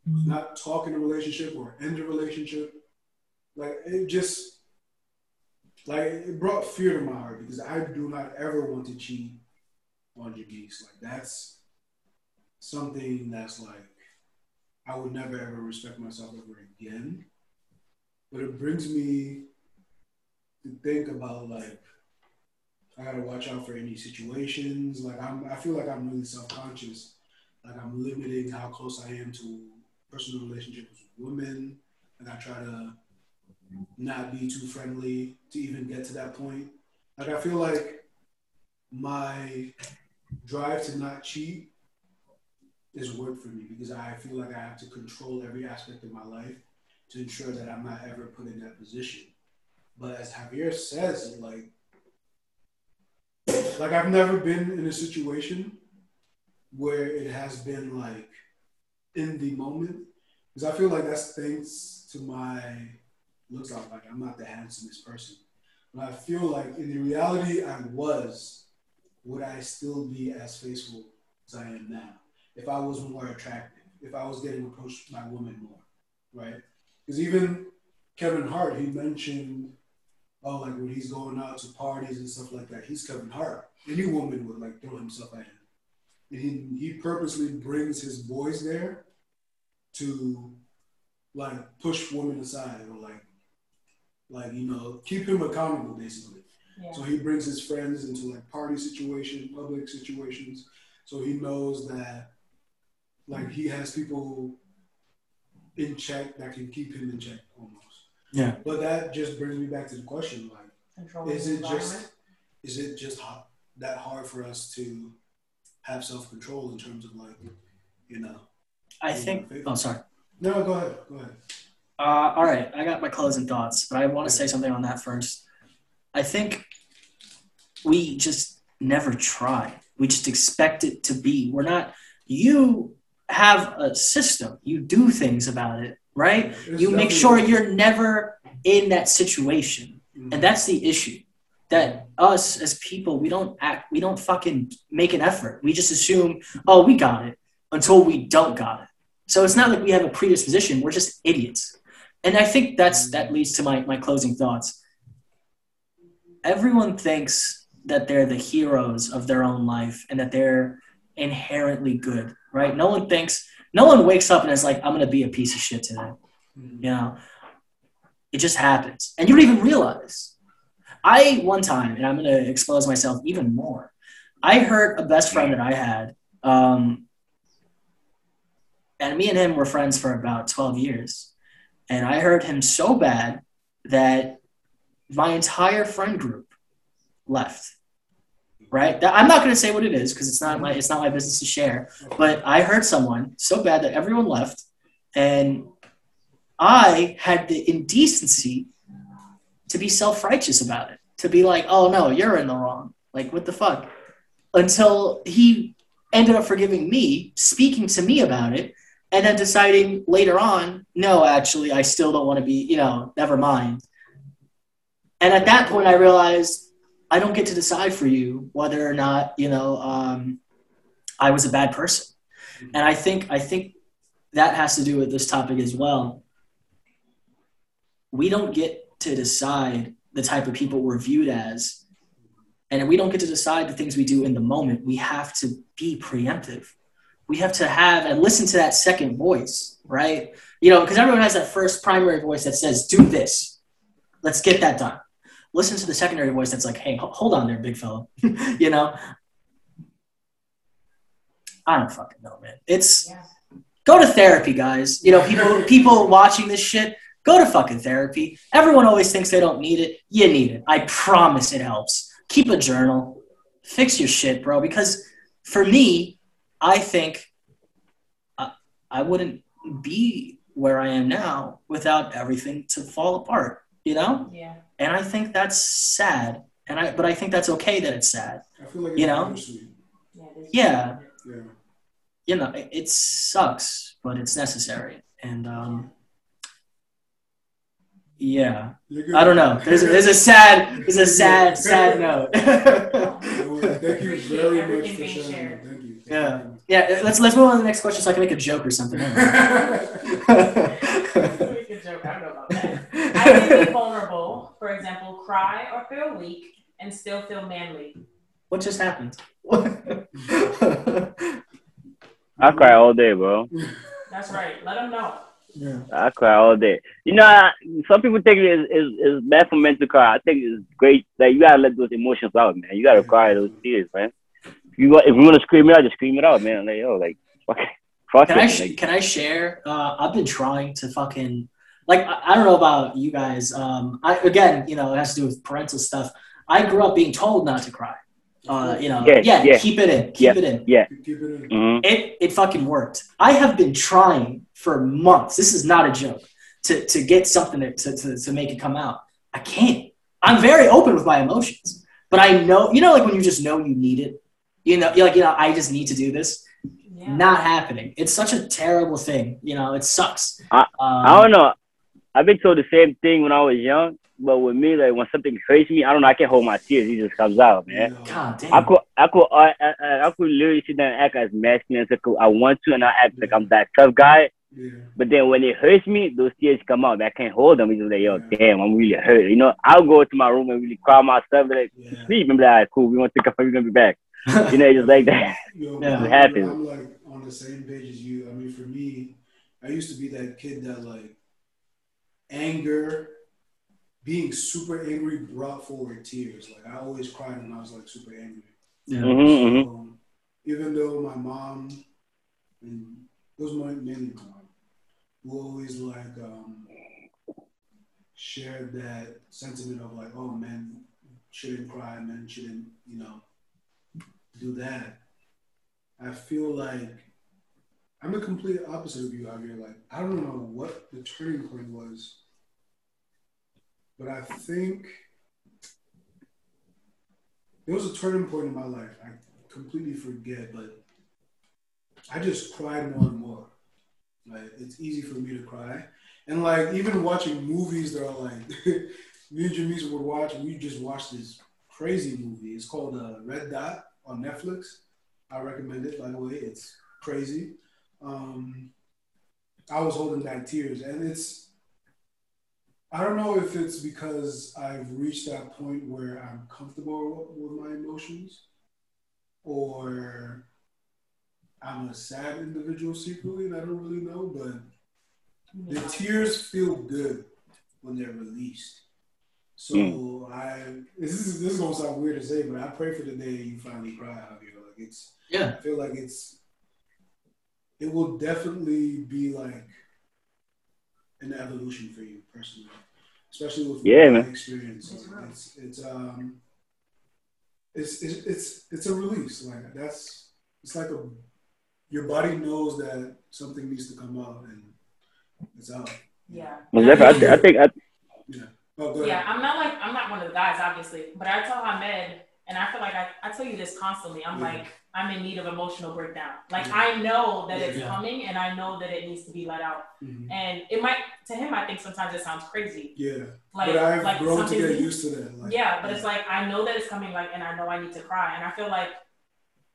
S1: not talk in a relationship or end a relationship? Like it just like it brought fear to my heart because I do not ever want to cheat on Jagis. Like that's something that's like I would never ever respect myself ever again. But it brings me to think about like I gotta watch out for any situations. Like I'm I feel like I'm really self conscious. Like I'm limiting how close I am to personal relationships with women. And I try to not be too friendly to even get to that point. Like I feel like my drive to not cheat is work for me because I feel like I have to control every aspect of my life to ensure that I'm not ever put in that position. But as Javier says, like, like I've never been in a situation where it has been like in the moment because I feel like that's thanks to my looks like, like I'm not the handsomest person. But I feel like in the reality I was, would I still be as faithful as I am now? If I was more attractive, if I was getting approached by women more, right? Because even Kevin Hart, he mentioned, oh, like when he's going out to parties and stuff like that, he's Kevin Hart. Any woman would like throw himself at him. And he, he purposely brings his boys there to like push women aside or like like you know keep him accountable basically yeah. so he brings his friends into like party situations public situations so he knows that like he has people in check that can keep him in check almost
S3: yeah
S1: but that just brings me back to the question like Controlling is it just is it just hot, that hard for us to have self-control in terms of like you know
S3: i think oh sorry
S1: no go ahead go ahead
S3: uh, all right, I got my closing thoughts, but I want to say something on that first. I think we just never try. We just expect it to be. We're not. You have a system. You do things about it, right? you make sure you're never in that situation, mm-hmm. and that's the issue. That us as people, we don't act. We don't fucking make an effort. We just assume, oh, we got it, until we don't got it. So it's not like we have a predisposition. We're just idiots and I think that's that leads to my, my closing thoughts. Everyone thinks that they're the heroes of their own life and that they're inherently good, right? No one thinks, no one wakes up and is like, I'm gonna be a piece of shit today. You know, it just happens, and you don't even realize. I one time, and I'm gonna expose myself even more. I hurt a best friend that I had, um, and me and him were friends for about 12 years and I hurt him so bad that my entire friend group left. Right? I'm not going to say what it is because it's not my it's not my business to share. But I hurt someone so bad that everyone left, and I had the indecency to be self righteous about it. To be like, oh no, you're in the wrong. Like, what the fuck? Until he ended up forgiving me, speaking to me about it, and then deciding later on, no, actually, I still don't want to be, you know, never mind. And at that point, I realized I don't get to decide for you whether or not, you know, um, I was a bad person. And I think, I think that has to do with this topic as well. We don't get to decide the type of people we're viewed as. And we don't get to decide the things we do in the moment. We have to be preemptive we have to have and listen to that second voice, right? You know, because everyone has that first primary voice that says, do this. Let's get that done. Listen to the secondary voice that's like, hey, hold on there, big fellow. <laughs> you know? I don't fucking know, man. It's yeah. go to therapy, guys. You know, people <laughs> people watching this shit, go to fucking therapy. Everyone always thinks they don't need it. You need it. I promise it helps. Keep a journal. Fix your shit, bro. Because for me, I think I, I wouldn't be where I am now without everything to fall apart, you know?
S2: Yeah.
S3: And I think that's sad. And I, but I think that's okay that it's sad.
S1: I feel like
S3: You know?
S2: Yeah.
S3: Yeah.
S1: Yeah.
S3: You know, it, it sucks, but it's necessary. And um, yeah, I don't know. There's a, there's a sad, there's a sad, sad <laughs> note.
S1: No, Thank you very much for sharing. Thank you.
S3: Yeah. yeah, let's let's move on to the next question so I can make a joke or something. <laughs> <laughs>
S2: Make a joke. I don't know about that. I <laughs> can be vulnerable, for example, cry or feel weak and still feel manly.
S3: what just happened? <laughs>
S4: I cry all day, bro.
S2: That's right. Let them know.
S3: yeah.
S4: I cry all day. You know, I, some people think it is, is is bad for men to cry. I think it's great. Like you gotta let those emotions out, man. You gotta cry those tears, man. If you want, if you want to scream it out, just scream it out, man. Like yo, like fuck, fuck
S3: Can
S4: it.
S3: I sh-
S4: like,
S3: can I share? Uh, I've been trying to fucking like I, I don't know about you guys. Um, I again, you know, it has to do with parental stuff. I grew up being told not to cry. Uh, you know,
S4: Yeah,
S3: yeah,
S4: yeah.
S3: keep it in, keep
S4: Yeah.
S3: it in.
S1: Keep it in.
S3: It it fucking worked. I have been trying for months. This is not a joke. To to get something to to, to, to make it come out. I can't. I'm very open with my emotions, but I know you know like when you just know you need it. You know, you're like you know I just need to do this.
S2: Yeah.
S3: Not happening. It's such a terrible thing. You know, it sucks.
S4: I-
S3: um,
S4: I don't know. I've been told the same thing when I was young, but with me, like when something hurts me, I don't know. I can't hold my tears. It just comes out, man.
S3: God damn.
S4: I could, I could, I, I, I could literally sit there and act as masculine as I, could, I want to, and I act like I'm that tough guy.
S1: Yeah.
S4: But then when it hurts me, those tears come out. I can't hold them. It's just like, yo, damn, I'm really hurt. You know, I'll go to my room and really cry myself, like
S1: Yeah.
S4: sleep, and be like, all right, cool. We want to think of we're gonna be back. You know, it's just like that. <laughs>
S1: Yo,
S3: Yeah.
S4: Happens.
S1: I'm like on the same page as you. I mean, for me, I used to be that kid that like anger, being super angry brought forward tears. Like I always cried when I was like super angry.
S3: yeah.
S4: hmm
S1: So, even though my mom, and it was my mainly my mom, who always like um, shared that sentiment of like, oh, men shouldn't cry, men shouldn't, you know, do that. I feel like I'm the complete opposite of you, Javier. Like, I don't know what the turning point was, but I think there was a turning point in my life. I completely forget, but I just cried more and more. Like it's easy for me to cry, and like even watching movies that are like <laughs> me and Jamise would watch. We just watched this crazy movie. It's called uh, Red Dot on Netflix. I recommend it. By the way, it's crazy. Um, I was holding back tears, and it's. I don't know if it's because I've reached that point where I'm comfortable with my emotions, or I'm a sad individual secretly, and I don't really know, but the tears feel good when they're released. So I this is this is gonna sound weird to say, but I pray for the day you finally cry, Javier. Like it's
S3: Yeah.
S1: I feel like it's it will definitely be like an evolution for you personally, especially with
S4: Yeah,
S1: my
S4: man.
S1: experience. So it's it's um it's, it's it's it's a release. Like that's it's like a your body knows that something needs to come out and it's out.
S2: Yeah.
S4: Most. I, think- I, think I
S1: yeah. Oh,
S2: yeah, I'm not like I'm not one of the guys, obviously, but I tell Ahmed, and I feel like I, I tell you this constantly. I'm
S1: Yeah.
S2: like I'm in need of emotional breakdown. Like
S1: Yeah.
S2: I know that it's
S3: Yeah.
S2: coming, and I know that it needs to be let out.
S1: Mhm.
S2: And it might to him, I think sometimes it sounds crazy.
S1: Yeah,
S2: Like
S1: but I've
S2: like
S1: grown to get used to that. Like,
S2: yeah, but it's like I know that it's coming, like, and I know I need to cry, and I feel like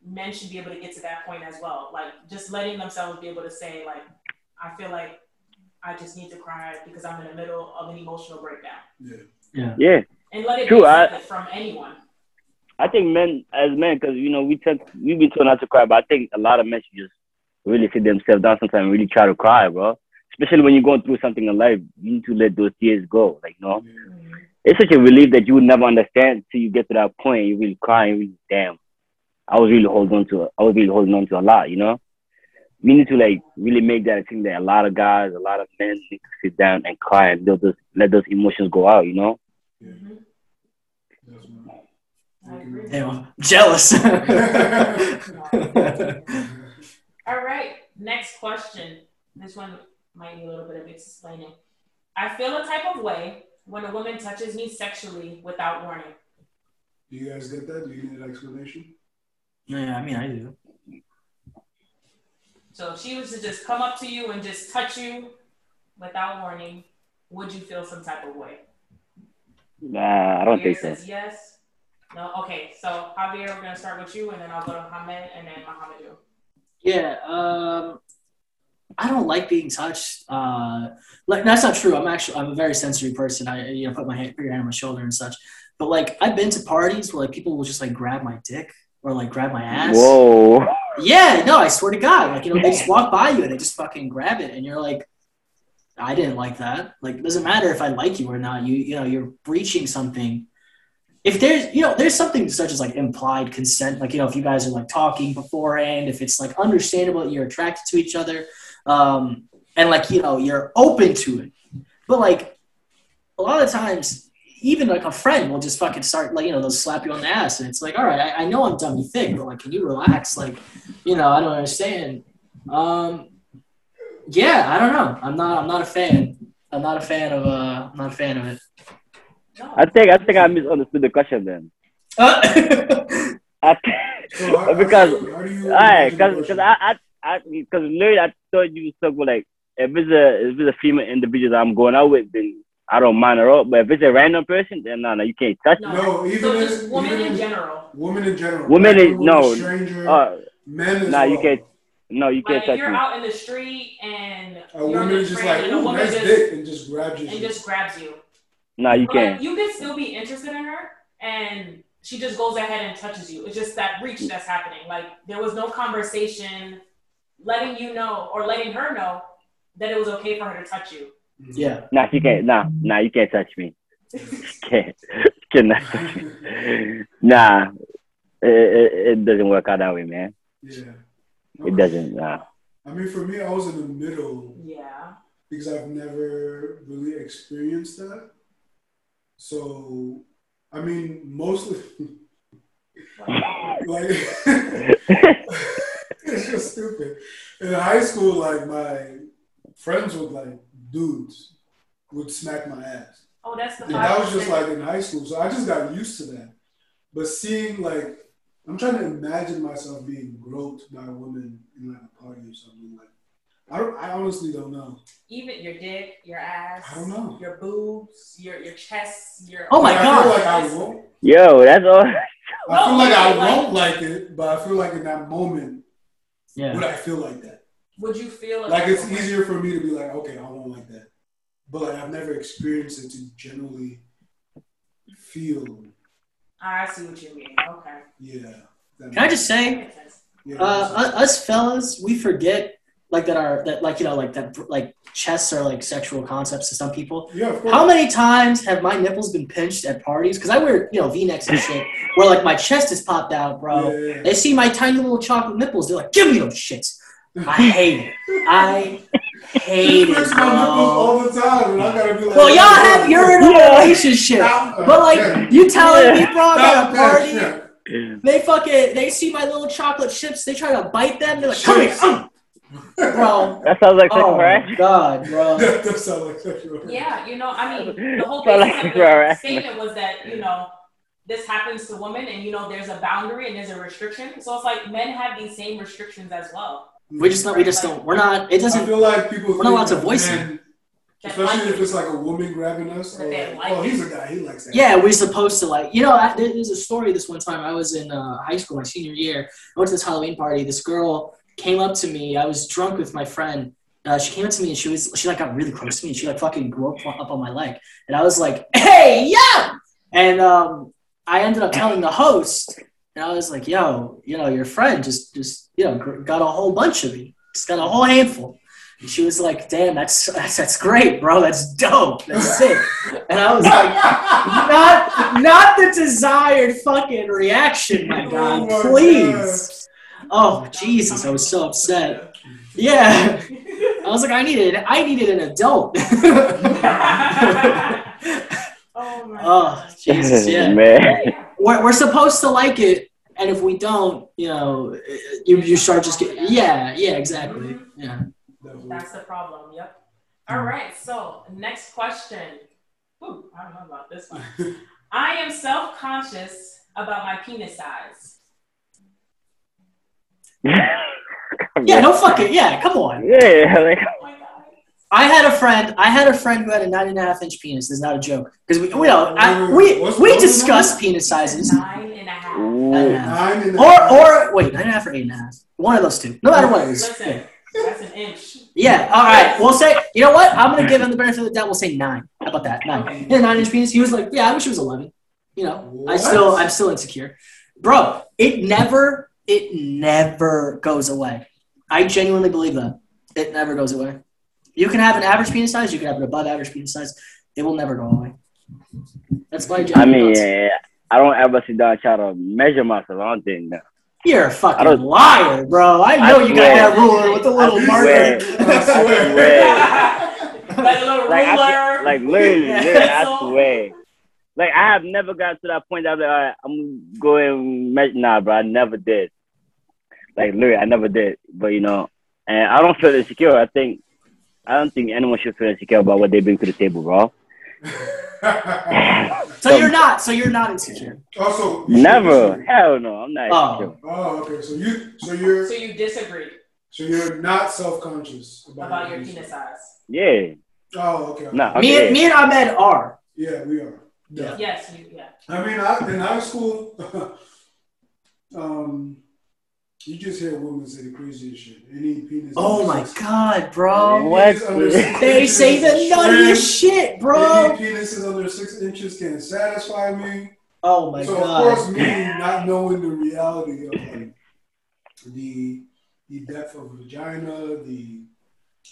S2: men should be able to get to that point as well. Like just letting themselves be able to say, like, I feel like I just need to cry because I'm in the middle of an emotional breakdown,
S1: yeah,
S4: yeah.
S2: and let it
S4: True,
S2: be
S4: I-
S2: from anyone.
S4: I think men, as men, because you know we tend we've been told not to cry, but I think a lot of men should just really sit themselves down sometimes and really try to cry, bro. Especially when you're going through something in life, you need to let those tears go. Like, you know,
S1: yeah.
S4: it's such a relief that you would never understand till you get to that point. You really cry and really, damn, I was really holding on to, I was really holding on to a lot, you know. We need to like really make that a thing that a lot of guys, a lot of men need to sit down and cry and let those let those emotions go out, you know.
S2: Mhm.
S1: That's my-
S2: I agree.
S3: Damn, I'm jealous. <laughs>
S2: All right, next question. This one might need a little bit of explaining. I feel a type of way when a woman touches me sexually without warning.
S1: Do you guys get that? Do you need an explanation?
S3: Yeah, I mean, I do.
S2: So if she was to just come up to you and just touch you without warning, would you feel some type of way?
S4: Nah, I don't
S2: Javier
S4: think so.
S2: yes. No. Okay. So Javier, we're gonna start with you, and then I'll go to Mohammed, and then Mohammed.
S3: Yeah, um, I don't like being touched. Uh, like that's not true. I'm actually I'm a very sensory person. I you know put my hand, put your hand on my shoulder and such. But like I've been to parties where like people will just like grab my dick or like grab my ass.
S4: Whoa.
S3: Yeah, no, I swear to God, like you know they just walk by you and they just fucking grab it, and you're like, I didn't like that. Like it doesn't matter if I like you or not. You you know you're breaching something. If there's you know there's something such as like implied consent, like you know if you guys are like talking beforehand, if it's like understandable that you're attracted to each other, um, and like you know you're open to it, but like a lot of times even like a friend will just fucking start like you know they'll slap you on the ass and it's like all right I, I know I'm dumb you think but like can you relax? Like you know I don't understand. Um yeah I don't know. I'm not I'm not a fan. I'm not a fan of uh I'm not a fan of it.
S4: I think I think I misunderstood the question then.
S3: Uh, <laughs>
S4: I
S1: So how-
S4: because
S1: how do you- how do you
S4: Alright, cause,
S1: the
S4: cause? I, I, I, cause literally I thought you was talking like if it's a if it's a female individual that I'm going out with, then I don't mind her up. But if it's a random person, then no, no, you can't touch
S2: No.
S1: No, even
S2: so
S1: if-
S2: just women in general.
S1: Women in general.
S4: Women
S1: Black
S4: is- no.
S1: Stranger,
S4: Uh,
S1: men as
S4: nah,
S1: well.
S4: you can't. No, you
S2: Like
S4: can't
S2: if
S4: touch
S2: you're
S4: me.
S2: out in the street and
S1: A woman is just like,
S2: and a
S1: ooh,
S2: woman
S1: nice
S2: just
S1: dick, and just grabs you.
S2: and just grabs you.
S4: Nah, you can't.
S2: you can still be interested in her, and she just goes ahead and touches you. It's just that reach that's happening. Like there was no conversation letting you know or letting her know that it was okay for her to touch you.
S3: yeah
S4: Nah, you can't. Nah, nah, you can't touch me. <laughs> can't. Cannot touch me. Nah, it, it, it doesn't work out that way, man.
S1: Yeah.
S4: It doesn't. Nah.
S1: I mean, for me, I was in the middle
S2: Yeah.
S1: because I've never really experienced that. So, I mean, mostly, <laughs> like, <laughs> it's just stupid. In high school, like, my friends would, like, dudes would smack my ass.
S2: Oh, that's the
S1: And that was just like in high school. So I just got used to that. But seeing, like, I'm trying to imagine myself being groped by a woman in, like, a party or something. Like, I, don't, I honestly don't know.
S2: even your dick, your ass,
S1: I don't know.
S2: your boobs, your your chest, your
S3: Oh my
S1: I
S3: God.
S1: feel like I won't.
S4: Yo, that's all.
S1: I feel like I
S2: like-
S1: won't like it, but I feel like in that moment,
S3: yeah
S1: would I feel like that?
S2: Would you feel
S1: Like it's
S2: okay?
S1: easier for me to be like, okay, I won't like that, but like I've never experienced it to generally feel.
S2: I see what you mean. Okay.
S1: Yeah.
S3: can I just say.
S1: Yeah,
S3: uh, us fellas, we forget like that are that like you know like that like chests are like sexual concepts to some people.
S1: yeah, of course.
S3: How many times have my nipples been pinched at parties? Because I wear you know V-necks and shit, where like my chest is popped out, bro.
S1: Yeah, yeah,
S3: They see my tiny little chocolate nipples. They're like, "Give me those shits." I hate it. I hate
S1: It
S3: it,
S1: my
S3: bro.
S1: all the time, and I gotta be like,
S3: Well, y'all have you're in a relationship, but like you telling me,
S4: Yeah.
S3: bro, at a party.
S1: shit.
S3: They fucking they see my little chocolate chips. They try to bite them. They're like, "Come here, um." Bro."
S4: That sounds like
S3: Oh
S4: sexual
S3: my
S4: harassment.
S3: god, bro. <laughs>
S1: That does sound like sexual.
S2: Yeah, you know, I mean, the whole
S4: Felt
S2: basis
S4: like
S2: of
S4: you were
S2: the statement was that you know this happens to women, and you know there's a boundary and there's a restriction. So it's like men have these same restrictions as well.
S3: We just not. We just don't. We're not. It doesn't.
S1: feel like people.
S3: We're not allowed to voice it.
S1: Especially
S2: like
S1: if it's like a woman grabbing us. Or like,
S2: like
S1: oh, he's a guy. He likes that.
S3: Yeah, we're supposed to like. You know, I, there's a story. This one time, I was in uh, high school, my senior year. I went to this Halloween party. This girl came up to me. I was drunk with my friend. Uh, she came up to me and she was she like got really close to me and she like fucking groped up on my leg and I was like, "Hey, yeah!" And um, I ended up telling the host and I was like, "Yo, you know, your friend just just you know got a whole bunch of me, just got a whole handful." And she was like, "Damn, that's that's, that's great, bro. That's dope. That's <laughs> sick." And I was like, "Not not the desired fucking reaction, my
S1: Oh
S3: god, please." Oh Jesus, I was so upset. Yeah. I was like, I needed, I needed an adult. <laughs>
S2: oh my
S3: oh, Jesus, <laughs> yeah.
S4: Man.
S3: We're, we're supposed to like it, and if we don't, you know, you, you start just getting, yeah, yeah, exactly, yeah.
S2: That's the problem. Yep. All right. So next question: Ooh, I don't know about this one. <laughs> I am self conscious about my penis size.
S3: Yeah, no fucking yeah. Come on.
S4: Yeah, like
S2: my god.
S3: I had a friend. I had a friend who had a nine and a half inch penis. This is not a joke because we, we know I, we we discuss penis sizes.
S2: Nine and a half.
S3: Nine and a
S4: ooh.
S3: half.
S1: Nine and a
S3: Or or wait, nine and a half or eight and a half. One of those two. No matter what it is.
S2: Listen, that's an inch.
S3: Yeah. All right. We'll say. You know what? I'm gonna give him the benefit of the doubt. We'll say nine. How about that? Nine.
S2: Okay.
S3: Yeah, nine inch penis. He was like, yeah, I wish it was eleven. You know, I still I'm still insecure, bro. It never it never goes away. I genuinely believe that it never goes away. You can have an average penis size. You can have an above average penis size. It will never go away. That's my.
S4: I mean,
S3: thoughts.
S4: yeah, I don't ever sit down and try to measure myself. I don't think that.
S3: You're a fucking
S4: don't-
S3: liar, bro. I know
S4: I
S3: you got that ruler with the little
S1: I
S3: marker.
S1: swear. I swear.
S4: swear. <laughs>
S2: like a little
S4: Like, I, like literally,
S3: Yeah.
S4: literally, I swear. Like I have never gotten to that point that I'm like, all right, I'm going measure. Nah, bro, I never did. Like literally, I never did. But you know, and I don't feel insecure. I think I don't think anyone should feel insecure about what they bring to the table, bro. <laughs>
S3: So you're not. So you're not insecure.
S1: also,
S4: Never. Hell no, I'm not
S3: Oh.
S4: insecure.
S1: Oh, okay. So you, so you're,
S2: so you disagree
S1: so you're not self-conscious about,
S2: about your penis size?
S4: Yeah.
S1: Oh, okay.
S4: Nah.
S3: Me
S4: Okay.
S3: and me and Ahmed are.
S1: Yeah, we are.
S3: Yeah.
S2: Yes, you, yeah.
S1: I mean, I, in high school, <laughs> um, you just hear women say the craziest shit. Any penis.
S3: Oh my
S1: six-
S3: god, bro.
S4: What?
S1: penis under six
S3: They say the nuttiest shit,
S1: Any
S3: bro.
S1: penises under six inches can satisfy me.
S3: Oh my
S1: so
S3: god.
S1: of course, me not knowing the reality of like the the depth of vagina, the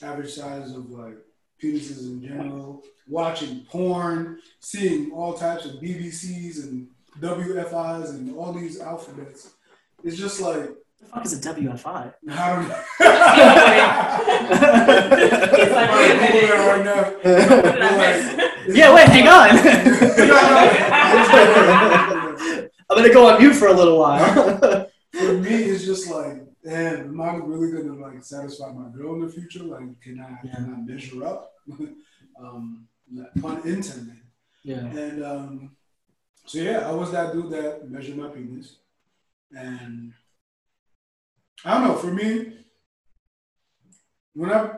S1: average size of like penises in general, watching porn, seeing all types of BBCs and WFIs and all these alphabets, it's just like
S3: What the fuck is a WFI? <laughs>
S1: I don't know.
S2: It's like, wait a
S1: I'm Google
S2: minute.
S1: that right now.
S2: What did I miss?
S3: Yeah, wait, hang on.
S1: on.
S3: I'm gonna go on mute for a little while.
S1: For me, it's just like, damn, am I really gonna like satisfy my girl in the future? Like, can I can I measure up? <laughs> um, pun intended.
S3: yeah.
S1: And um, so yeah, I was that dude that measured my penis, and I don't know. For me, when I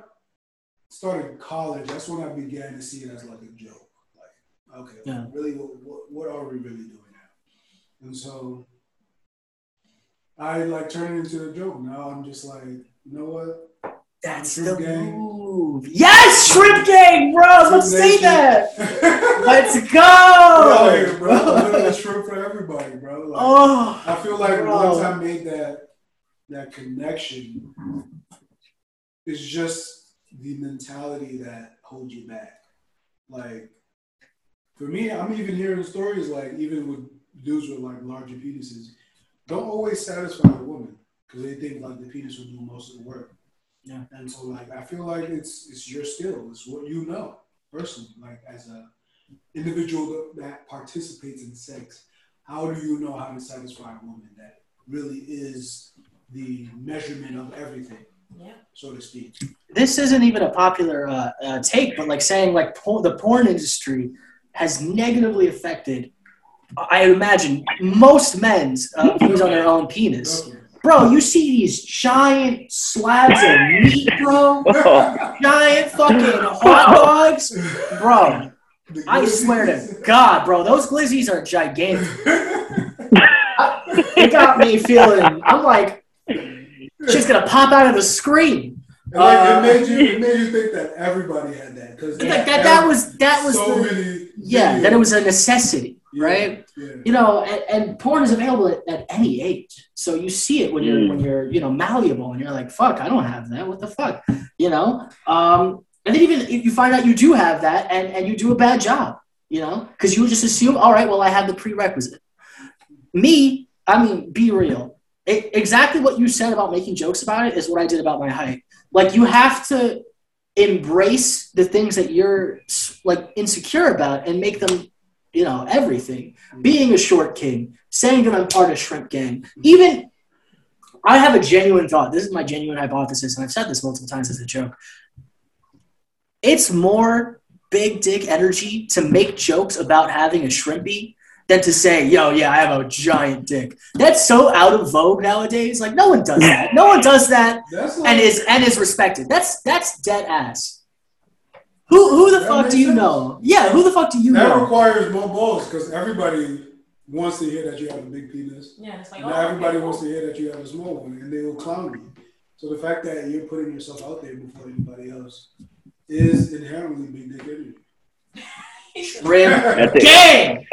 S1: started college, that's when I began to see it as like a joke. Like, okay,
S3: Yeah.
S1: really, what, what what are we really doing now? And so I like turned it into a joke. Now I'm just like, you know what?
S3: That's
S1: Shrimp
S3: the
S1: gang.
S3: move. Yes, shrimp gang, bro. I was about to say
S1: Nation.
S3: that. <laughs> Let's go.
S1: here, bro. I'm living a shrimp for everybody, bro. Like,
S3: Oh,
S1: I feel like
S3: Bro.
S1: once I made that that connection, is just the mentality that holds you back. Like for me, I'm even hearing stories like even with dudes with like larger penises, don't always satisfy a woman because they think like the penis will do most of the work.
S3: Yeah.
S1: And so like I feel like it's it's your skill, it's what you know personally, like as a individual that, that participates in sex. How do you know how to satisfy a woman that really is the measurement of everything,
S2: Yeah.
S1: so to speak?
S3: this isn't even a popular uh, uh, take, but like saying like por- the porn industry has negatively affected. I imagine most men's uh, views on their own penis.
S1: Definitely.
S3: Bro, you see these giant slabs of meat, bro. <laughs> Giant fucking hot dogs, bro. I swear to God, bro, those glizzies are gigantic. It got me feeling. I'm like, she's gonna pop out of the screen.
S1: And like,
S3: Uh,
S1: it made you it made you think that everybody had that because
S3: Like that, that was that was
S1: so
S3: the
S1: many
S3: yeah,
S1: videos.
S3: that it was a necessity,
S1: Yeah,
S3: right?
S1: Yeah.
S3: You know, and, and porn is available at, at any age, so you see it when you're
S4: Mm.
S3: when you're you know malleable, and you're like, fuck, I don't have that. What the fuck, you know? Um, and then even if you find out you do have that, and and you do a bad job, you know, because you just assume, all right, well, I have the prerequisite. Me, I mean, be real. It, exactly what you said about making jokes about it is what I did about my height. Like you have to embrace the things that you're like insecure about and make them, you know, everything. Mm-hmm. Being a short king, saying that I'm part of Shrimp Gang, even I have a genuine thought. This is my genuine hypothesis, and I've said this multiple times as a joke. It's more big dick energy to make jokes about having a shrimpy than to say, yo, yeah, I have a giant dick. That's so out of vogue nowadays. Like no one does that. No one does that
S1: like,
S3: and is and is respected. That's that's dead ass. Who who the fuck do you
S1: sense.
S3: know? Yeah, who the fuck do you
S1: that
S3: know?
S1: That requires more balls because everybody wants to hear that you have a big penis.
S2: Yeah, it's like, oh,
S1: Not
S2: oh,
S1: everybody
S2: okay,
S1: wants to hear that you have a small one, and they will clown you. So the fact that you're putting yourself out there before anybody else is inherently big dick energy. <laughs>
S3: Rim
S4: That's it.
S3: gang.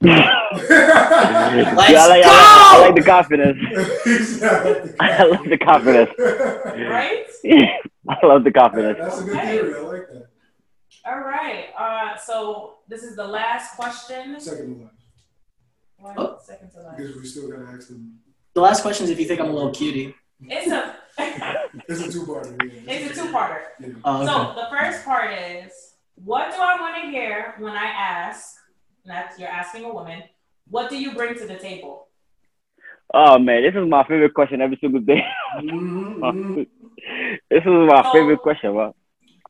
S3: <laughs>
S4: Yeah,
S3: Let's
S4: I like,
S3: go.
S4: I like, I like the confidence.
S1: exactly. <laughs> <laughs>
S4: I love the confidence.
S2: Right?
S4: I love the confidence.
S1: That's a good
S2: Okay.
S1: theory. I like that.
S2: All right. Uh, so this is the last question.
S1: Second to last.
S2: One
S3: Oh.
S2: second to last.
S1: Because we still gotta ask them.
S3: The last question is if you think I'm a little cutie.
S2: It's a
S1: It's a two-parter. Yeah.
S2: it's a two-parter.
S1: Yeah.
S3: Oh, okay.
S2: So the first part is, what do I want to hear when I ask? And That's you're asking a woman. What do you bring to the table?
S4: Oh man, this is my favorite question every single day.
S1: Mhm, mhm. <laughs>
S4: this is my
S2: So-
S4: favorite question, bro.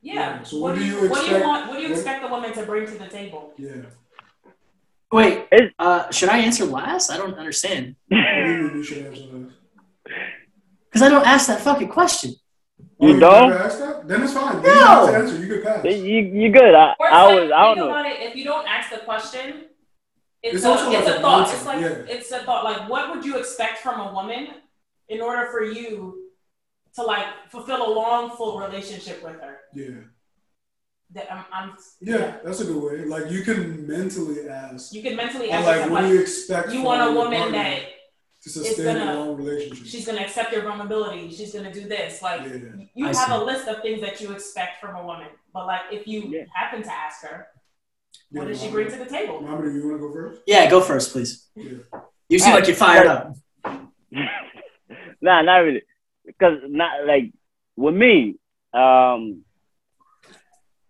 S2: Yeah.
S1: Yeah, so
S2: what,
S1: what
S2: do
S1: do
S2: you,
S1: you
S2: what do you
S1: expect-
S2: want? What do you expect the woman to bring to the table?
S1: Yeah.
S3: Wait, uh, should I answer last? I don't understand. <laughs>
S1: What do you mean you should answer that?
S3: Because I don't ask that fucking question.
S1: Oh,
S4: You don't?
S1: never asked that? Then it's fine. Then
S3: No.
S1: you don't have to answer. You could pass.
S4: You you good? I,
S2: Or it's
S4: I
S2: like,
S4: was I don't
S2: think
S4: know.
S2: it. If you don't ask the question, it's,
S1: It's
S2: a,
S1: also
S2: it's
S1: like
S2: a
S1: a
S2: thought.
S1: mindset,
S2: It's like
S1: yeah.
S2: it's a thought. Like, what would you expect from a woman in order for you to like fulfill a long, full relationship with her?
S1: Yeah.
S2: That I'm, I'm
S1: Yeah, that's a good way. Like you can mentally ask.
S2: You can mentally ask
S1: like, what do you expect?
S2: you
S1: from
S2: want a woman
S1: partner
S2: that
S1: to sustain
S2: gonna-
S1: a long relationship.
S2: she's gonna accept your vulnerability. She's gonna do this. Like
S1: yeah.
S2: you
S3: I
S2: have
S3: see.
S2: a list of things that you expect from a woman. But like if you
S4: Yeah.
S2: happen to ask her, what
S1: Yeah,
S2: does she bring to the table?
S1: Mohammed, do you want to go first?
S3: Yeah, go first, please.
S1: Yeah.
S3: You seem
S4: Alright,
S3: like you're fired up. <laughs>
S4: nah, not really. Because not like with me, um,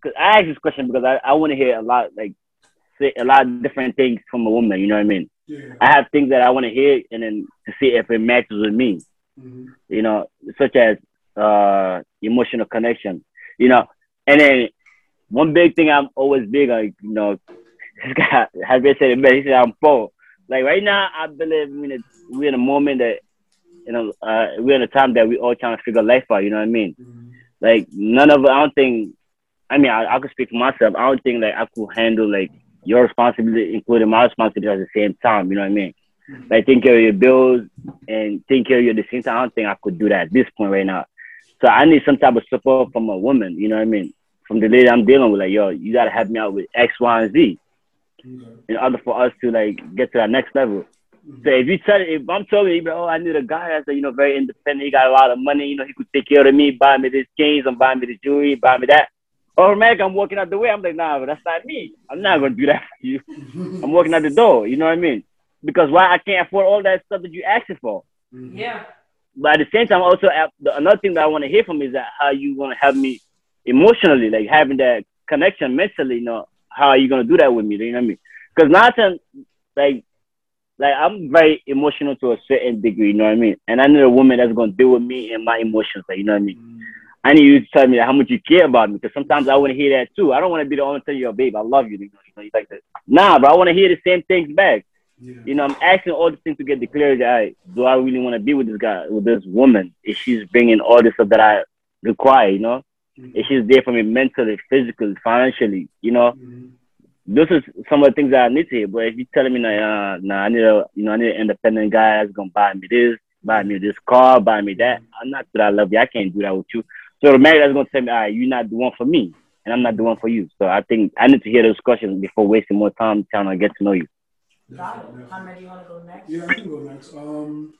S4: because I asked this question because I, I want to hear a lot like say a lot of different things from a woman. You know what I mean?
S1: Yeah.
S4: I have things that I want to hear and then to see if it matches with me.
S1: hmm
S4: You know, such as uh emotional connection. You know, and then one big thing I'm always big on. You know, <laughs> this guy has been said it. He said I'm poor. Like right now, I believe we're in a, we're in a moment that you know uh, we're in a time that we all trying to figure life out. You know what I mean?
S1: hmm
S4: Like none of I don't think. I mean, I, I could speak for myself. I don't think like I could handle like your responsibility, including my responsibility at the same time. You know what I mean? Like take care of your bills and take care of you at the same time. I don't think I could do that at this point right now. So I need some type of support from a woman. You know what I mean? From the lady I'm dealing with, like yo, you gotta help me out with X, Y, and Z
S1: Okay.
S4: in order for us to like get to that next level.
S1: Mhm.
S4: So if you tell, if I'm telling you, oh, I need a guy that's you know very independent, he got a lot of money, you know, he could take care of me, buy me this chains, and buy me the jewelry, buy me that. Automatically, I'm walking out the way. I'm like, nah, but that's not me. I'm not gonna do that for you. <laughs> I'm walking out the door. You know what I mean? Because why I can't afford all that stuff that you asking for.
S1: Mhm.
S2: Yeah.
S4: But at the same time, also uh, another thing that I want to hear from is that how you gonna help me emotionally, like having that connection mentally. You know, how are you gonna do that with me? You know what I mean? Because nonsense, like, like I'm very emotional to a certain degree. You know what I mean? And I need a woman that's gonna deal with me and my emotions. Like, you know what I mean?
S1: Mhm.
S4: I need you to tell me how much you care about me because sometimes I want to hear that too. I don't want to be the only you, yo, babe, I love you. You know, you like that. Nah, but I want to hear the same things back.
S1: Yeah.
S4: You know, I'm asking all the things to get the clarity. All right, do I really want to be with this guy, with this woman? If she's bringing all the stuff that I require, you know,
S1: Mhm.
S4: if she's there for me mentally, physically, financially, you know,
S1: Mhm.
S4: this is some of the things that I need to hear. But if you're telling me, like, uh, nah, I need a, you know, I need an independent guy that's gonna buy me this, buy me this car, buy me that. I'm not that I love you. I can't do that with you. So the man that's gonna tell me, all right, you're not the one for me, and I'm not the one for you. So I think I need to hear those questions before wasting more time trying to get to know you.
S2: Got
S1: Definitely,
S2: it.
S1: definitely.
S2: Conrad, do you want to go next?
S1: Yeah, I can go next. Um,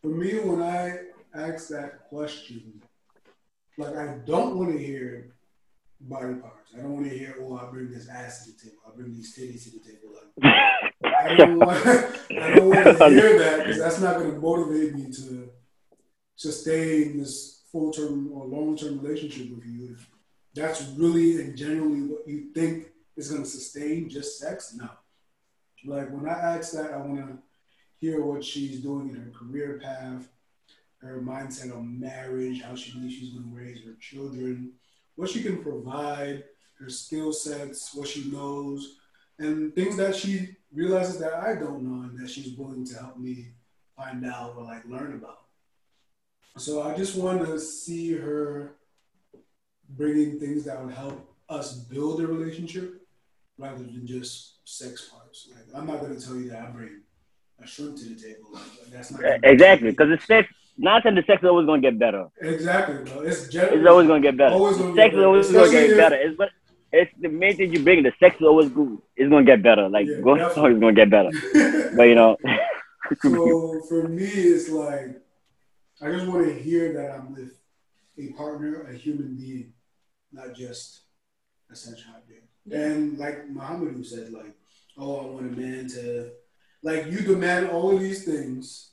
S1: for me, when I ask that question, like I don't want to hear body parts. I don't want to hear, "Oh, I bring this ass to the table. I bring these titties to the table." Like I don't <laughs> want, I don't want to hear that because that's not going to motivate me to sustain this full term or long term relationship with you. If that's really and genuinely what you think is going to sustain just sex, no. Like when I ask that, I want to hear what she's doing in her career path, her mindset on marriage, how she believes she's going to raise her children, what she can provide, her skill sets, what she knows, and things that she realizes that I don't know and that she's willing to help me find out or like learn about. So I just want to see her bringing things that would help us build a relationship rather than just sex parts. Like I'm not going to tell you that I bring a shrimp to the table. Like, that's not
S4: exactly because the sex. Not that the sex is always gonna get better.
S1: Exactly, bro. It's,
S4: it's always gonna get better.
S1: Always
S4: gonna sex
S1: is
S4: always gonna get better. It's but it's the main thing you bring. The sex is always good. It's gonna get better. Like yeah, going on is gonna get better. <laughs> but you know. <laughs>
S1: so for me, it's like I just want to hear that I'm with a partner, a human being, not just a sunshine being. And like Muhammad said, like, oh, I want a man to, like, you demand all of these things,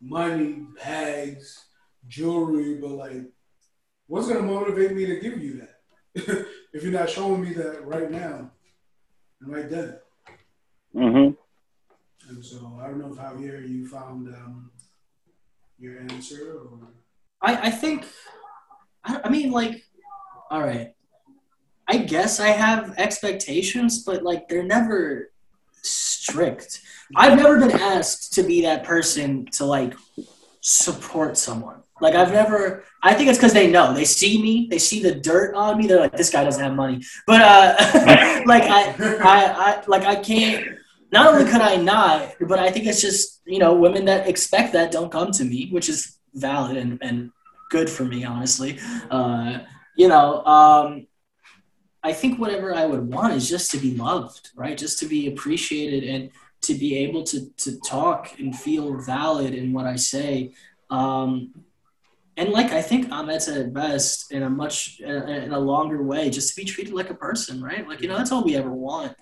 S1: money, bags, jewelry, but like, what's gonna motivate me to give you that? <laughs> if you're not showing me that right now and right then.
S4: Mm-hmm.
S1: And so I don't know if Javier, you found um, your answer or.
S3: I I think, I, I mean like, all right. I guess I have expectations, but like they're never strict. I've never been asked to be that person to like support someone. Like I've never. I think it's because they know they see me, they see the dirt on me. They're like, this guy doesn't have money. But uh, <laughs> like I, I, I, like I can't. Not only could I not, but I think it's just you know women that expect that don't come to me, which is valid and and good for me, honestly. Uh, you know, um, I think whatever I would want is just to be loved, right? Just to be appreciated and to be able to to talk and feel valid in what I say. Um, and like I think Ahmed said it best in a much in a longer way, just to be treated like a person, right? Like you know, that's all we ever want.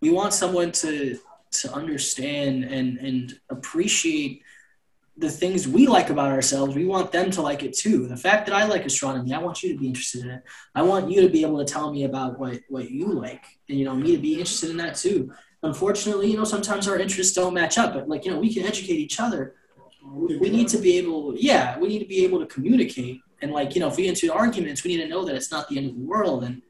S3: We want someone to to understand and and appreciate the things we like about ourselves. We want them to like it too. The fact that I like astronomy, I want you to be interested in it. I want you to be able to tell me about what what you like, and you know, me to be interested in that too. Unfortunately, you know, sometimes our interests don't match up, but like you know, we can educate each other we need to be able yeah we need to be able to communicate and like you know if we get into arguments we need to know that it's not the end of the world and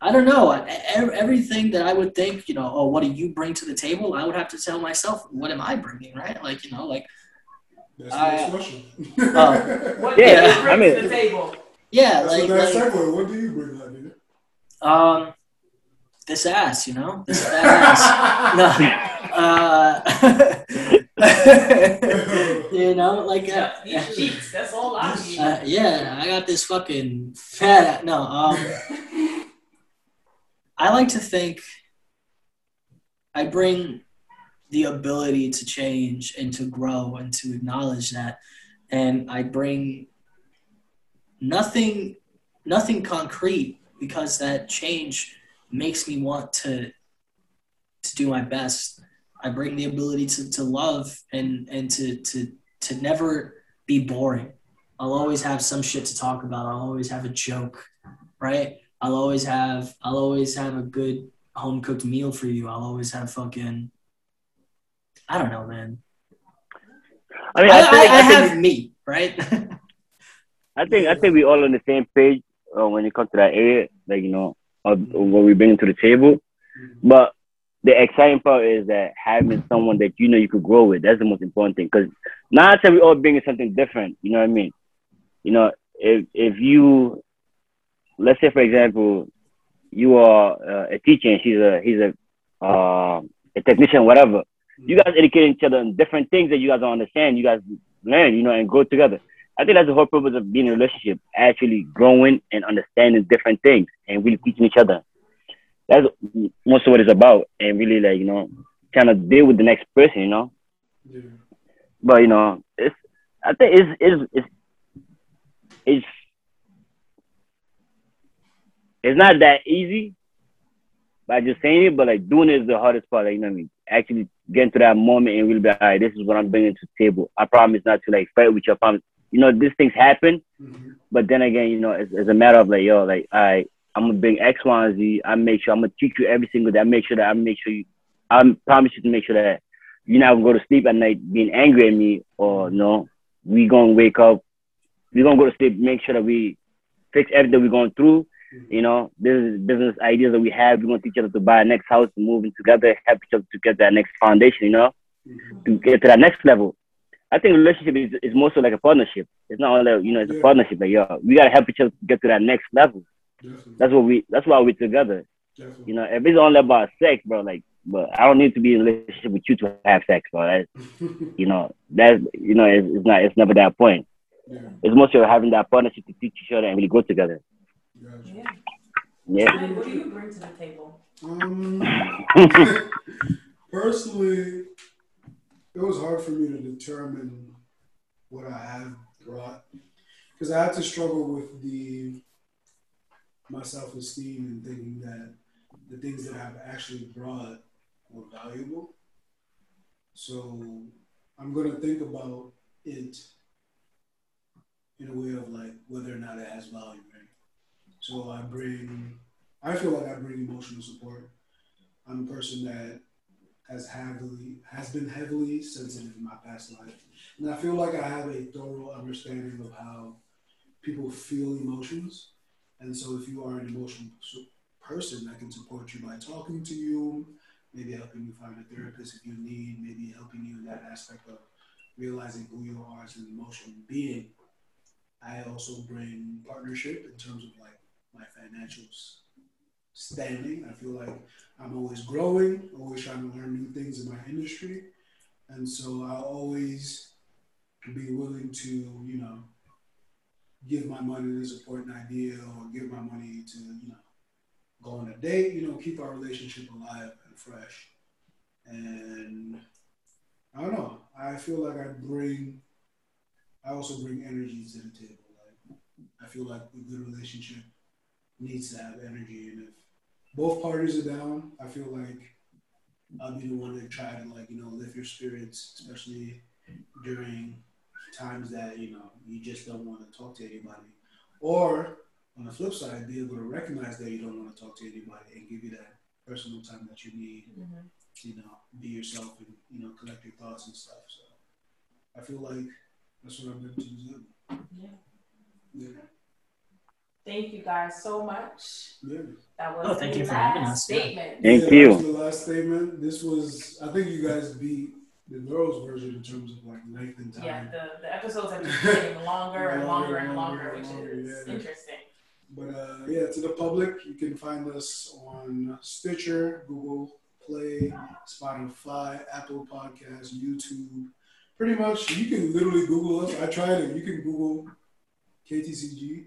S3: i don't know everything that i would think you know oh what do you bring to the table i would have to tell myself what am i bringing right like you know like
S1: that's the next question.
S2: Uh, <laughs> <laughs> what yeah, do you bring I mean, to the table?
S3: Yeah,
S1: that's
S3: like,
S1: like what do you bring,
S3: dude? Um, this ass, you know, this fat ass. <laughs> no, uh, you know, like uh,
S2: these cheeks. That's all I need.
S3: Uh, yeah, I got this fucking fat. No, um, I like to think I bring the ability to change and to grow and to acknowledge that, and I bring nothing, nothing concrete because that change makes me want to to do my best I bring the ability to, to love and and to to to never be boring. I'll always have some shit to talk about. I'll always have a joke, right? I'll always have I'll always have a good home cooked meal for you. I'll always have fucking I don't know, man. I mean, I, I, think, I, I, have me, right? <laughs>
S4: I think I think we all on the same page uh, when it comes to that area, like you know, uh, what we bring to the table. But the exciting part is that having someone that you know you could grow with. That's the most important thing. Because now I we all bringing something different. You know what I mean? You know, if if you, let's say for example, you are uh, a teacher and she's a he's a uh, a technician, whatever. You guys educate each other on different things that you guys don't understand. You guys learn, you know, and grow together. I think that's the whole purpose of being in a relationship, actually growing and understanding different things and really teaching each other that's most of what it's about and really like you know kind of deal with the next person you know yeah. but you know it's i think it's it's it's it's it's not that easy by just saying it but like doing it is the hardest part like you know what i mean actually getting to that moment and really be like all right this is what i'm bringing to the table i promise not to like fight with your promise you know these things happen mm-hmm. but then again you know it's, it's a matter of like yo like all right I'm gonna bring X, Y, and Z. I make sure I'm gonna teach you every single day. I make sure that I make sure you. I promise you to make sure that you're not gonna go to sleep at night being angry at me, or no, we gonna wake up. We gonna go to sleep. Make sure that we fix everything we're going through, You know, this business ideas that we have. We want each other to buy a next house, move moving together, help each other to get that next foundation. You know,
S1: Mhm.
S4: to get to that next level. I think relationship is, is more so like a partnership. It's not only you know it's
S1: Yeah.
S4: a partnership. Like yo, we gotta help each other to get to that next level.
S1: Definitely.
S4: That's what we. That's why we're together.
S1: Definitely.
S4: You know, if it's only about sex, bro, like, but I don't need to be in a relationship with you to have sex, bro. That, <laughs> you know, that's you know, it's, it's not. It's never that point.
S1: yeah.
S4: It's more so having that partnership to teach each other and really grow together.
S1: Gotcha.
S2: Yeah.
S4: Yeah.
S2: What do you bring to the table?
S1: Um, <laughs> personally, it was hard for me to determine what I have brought because I had to struggle with the my self esteem and thinking that the things that I've actually brought were valuable. So I'm gonna think about it in a way of like whether or not it has value, right? So I bring I feel like I bring emotional support. I'm a person that has heavily has been heavily sensitive in my past life, and I feel like I have a thorough understanding of how people feel emotions. And so, if you are an emotional person, I can support you by talking to you, maybe helping you find a therapist if you need, maybe helping you in that aspect of realizing who you are as an emotional being. I also bring partnership in terms of like my financials standing. I feel like I'm always growing, always trying to learn new things in my industry. And so I'll always be willing to, you know, give my money to support an idea or give my money to, you know, go on a date, you know, keep our relationship alive and fresh. And I don't know. I feel like I bring, I also bring energy to the table. Like, I feel like a good relationship needs to have energy. And if both parties are down, I feel like I'll be the one to try to like, you know, lift your spirits, especially during times that, you know, you just don't want to talk to anybody. Or on the flip side, be able to recognize that you don't want to talk to anybody and give you that personal time that you need, mm-hmm. you know, be yourself and, you know, collect your thoughts and stuff. So I feel like that's what I've been to do.
S2: Yeah.
S1: Yeah.
S2: Thank you guys so much.
S1: Yeah.
S2: That was
S3: Oh, thank
S2: the
S3: you for
S2: last
S3: having us. Yeah.
S2: statement.
S4: Thank
S1: Yeah,
S4: you.
S1: that was The last statement. This was, I think you guys beat the girls' version in terms of like length and time.
S2: Yeah, the, the episodes have been <laughs> getting longer and longer and longer, which
S1: longer,
S2: is
S1: yeah.
S2: interesting.
S1: But uh, yeah, to the public, you can find us on Stitcher, Google Play, Spotify, Apple Podcasts, YouTube. Pretty much, you can literally Google us. I tried it. You can Google KTCG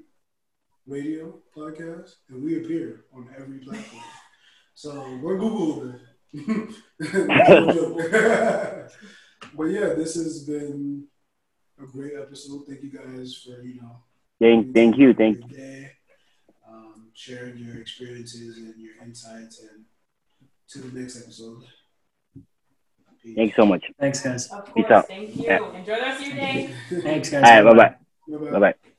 S1: Radio Podcast, and we appear on every platform. So we're Googleable. <laughs> No joke. but yeah, this has been a great episode. Thank you guys for you know
S4: Thank, thank you, thank
S1: your day, um, sharing your experiences and your insights, and to the next episode. Peace.
S4: Thanks so much.
S3: Thanks, guys.
S2: Of
S4: Peace out.
S2: thank you.
S4: Yeah.
S2: Enjoy the rest of your day.
S3: Thanks, guys.
S4: All right, bye bye.
S1: Bye-bye.
S4: Bye bye.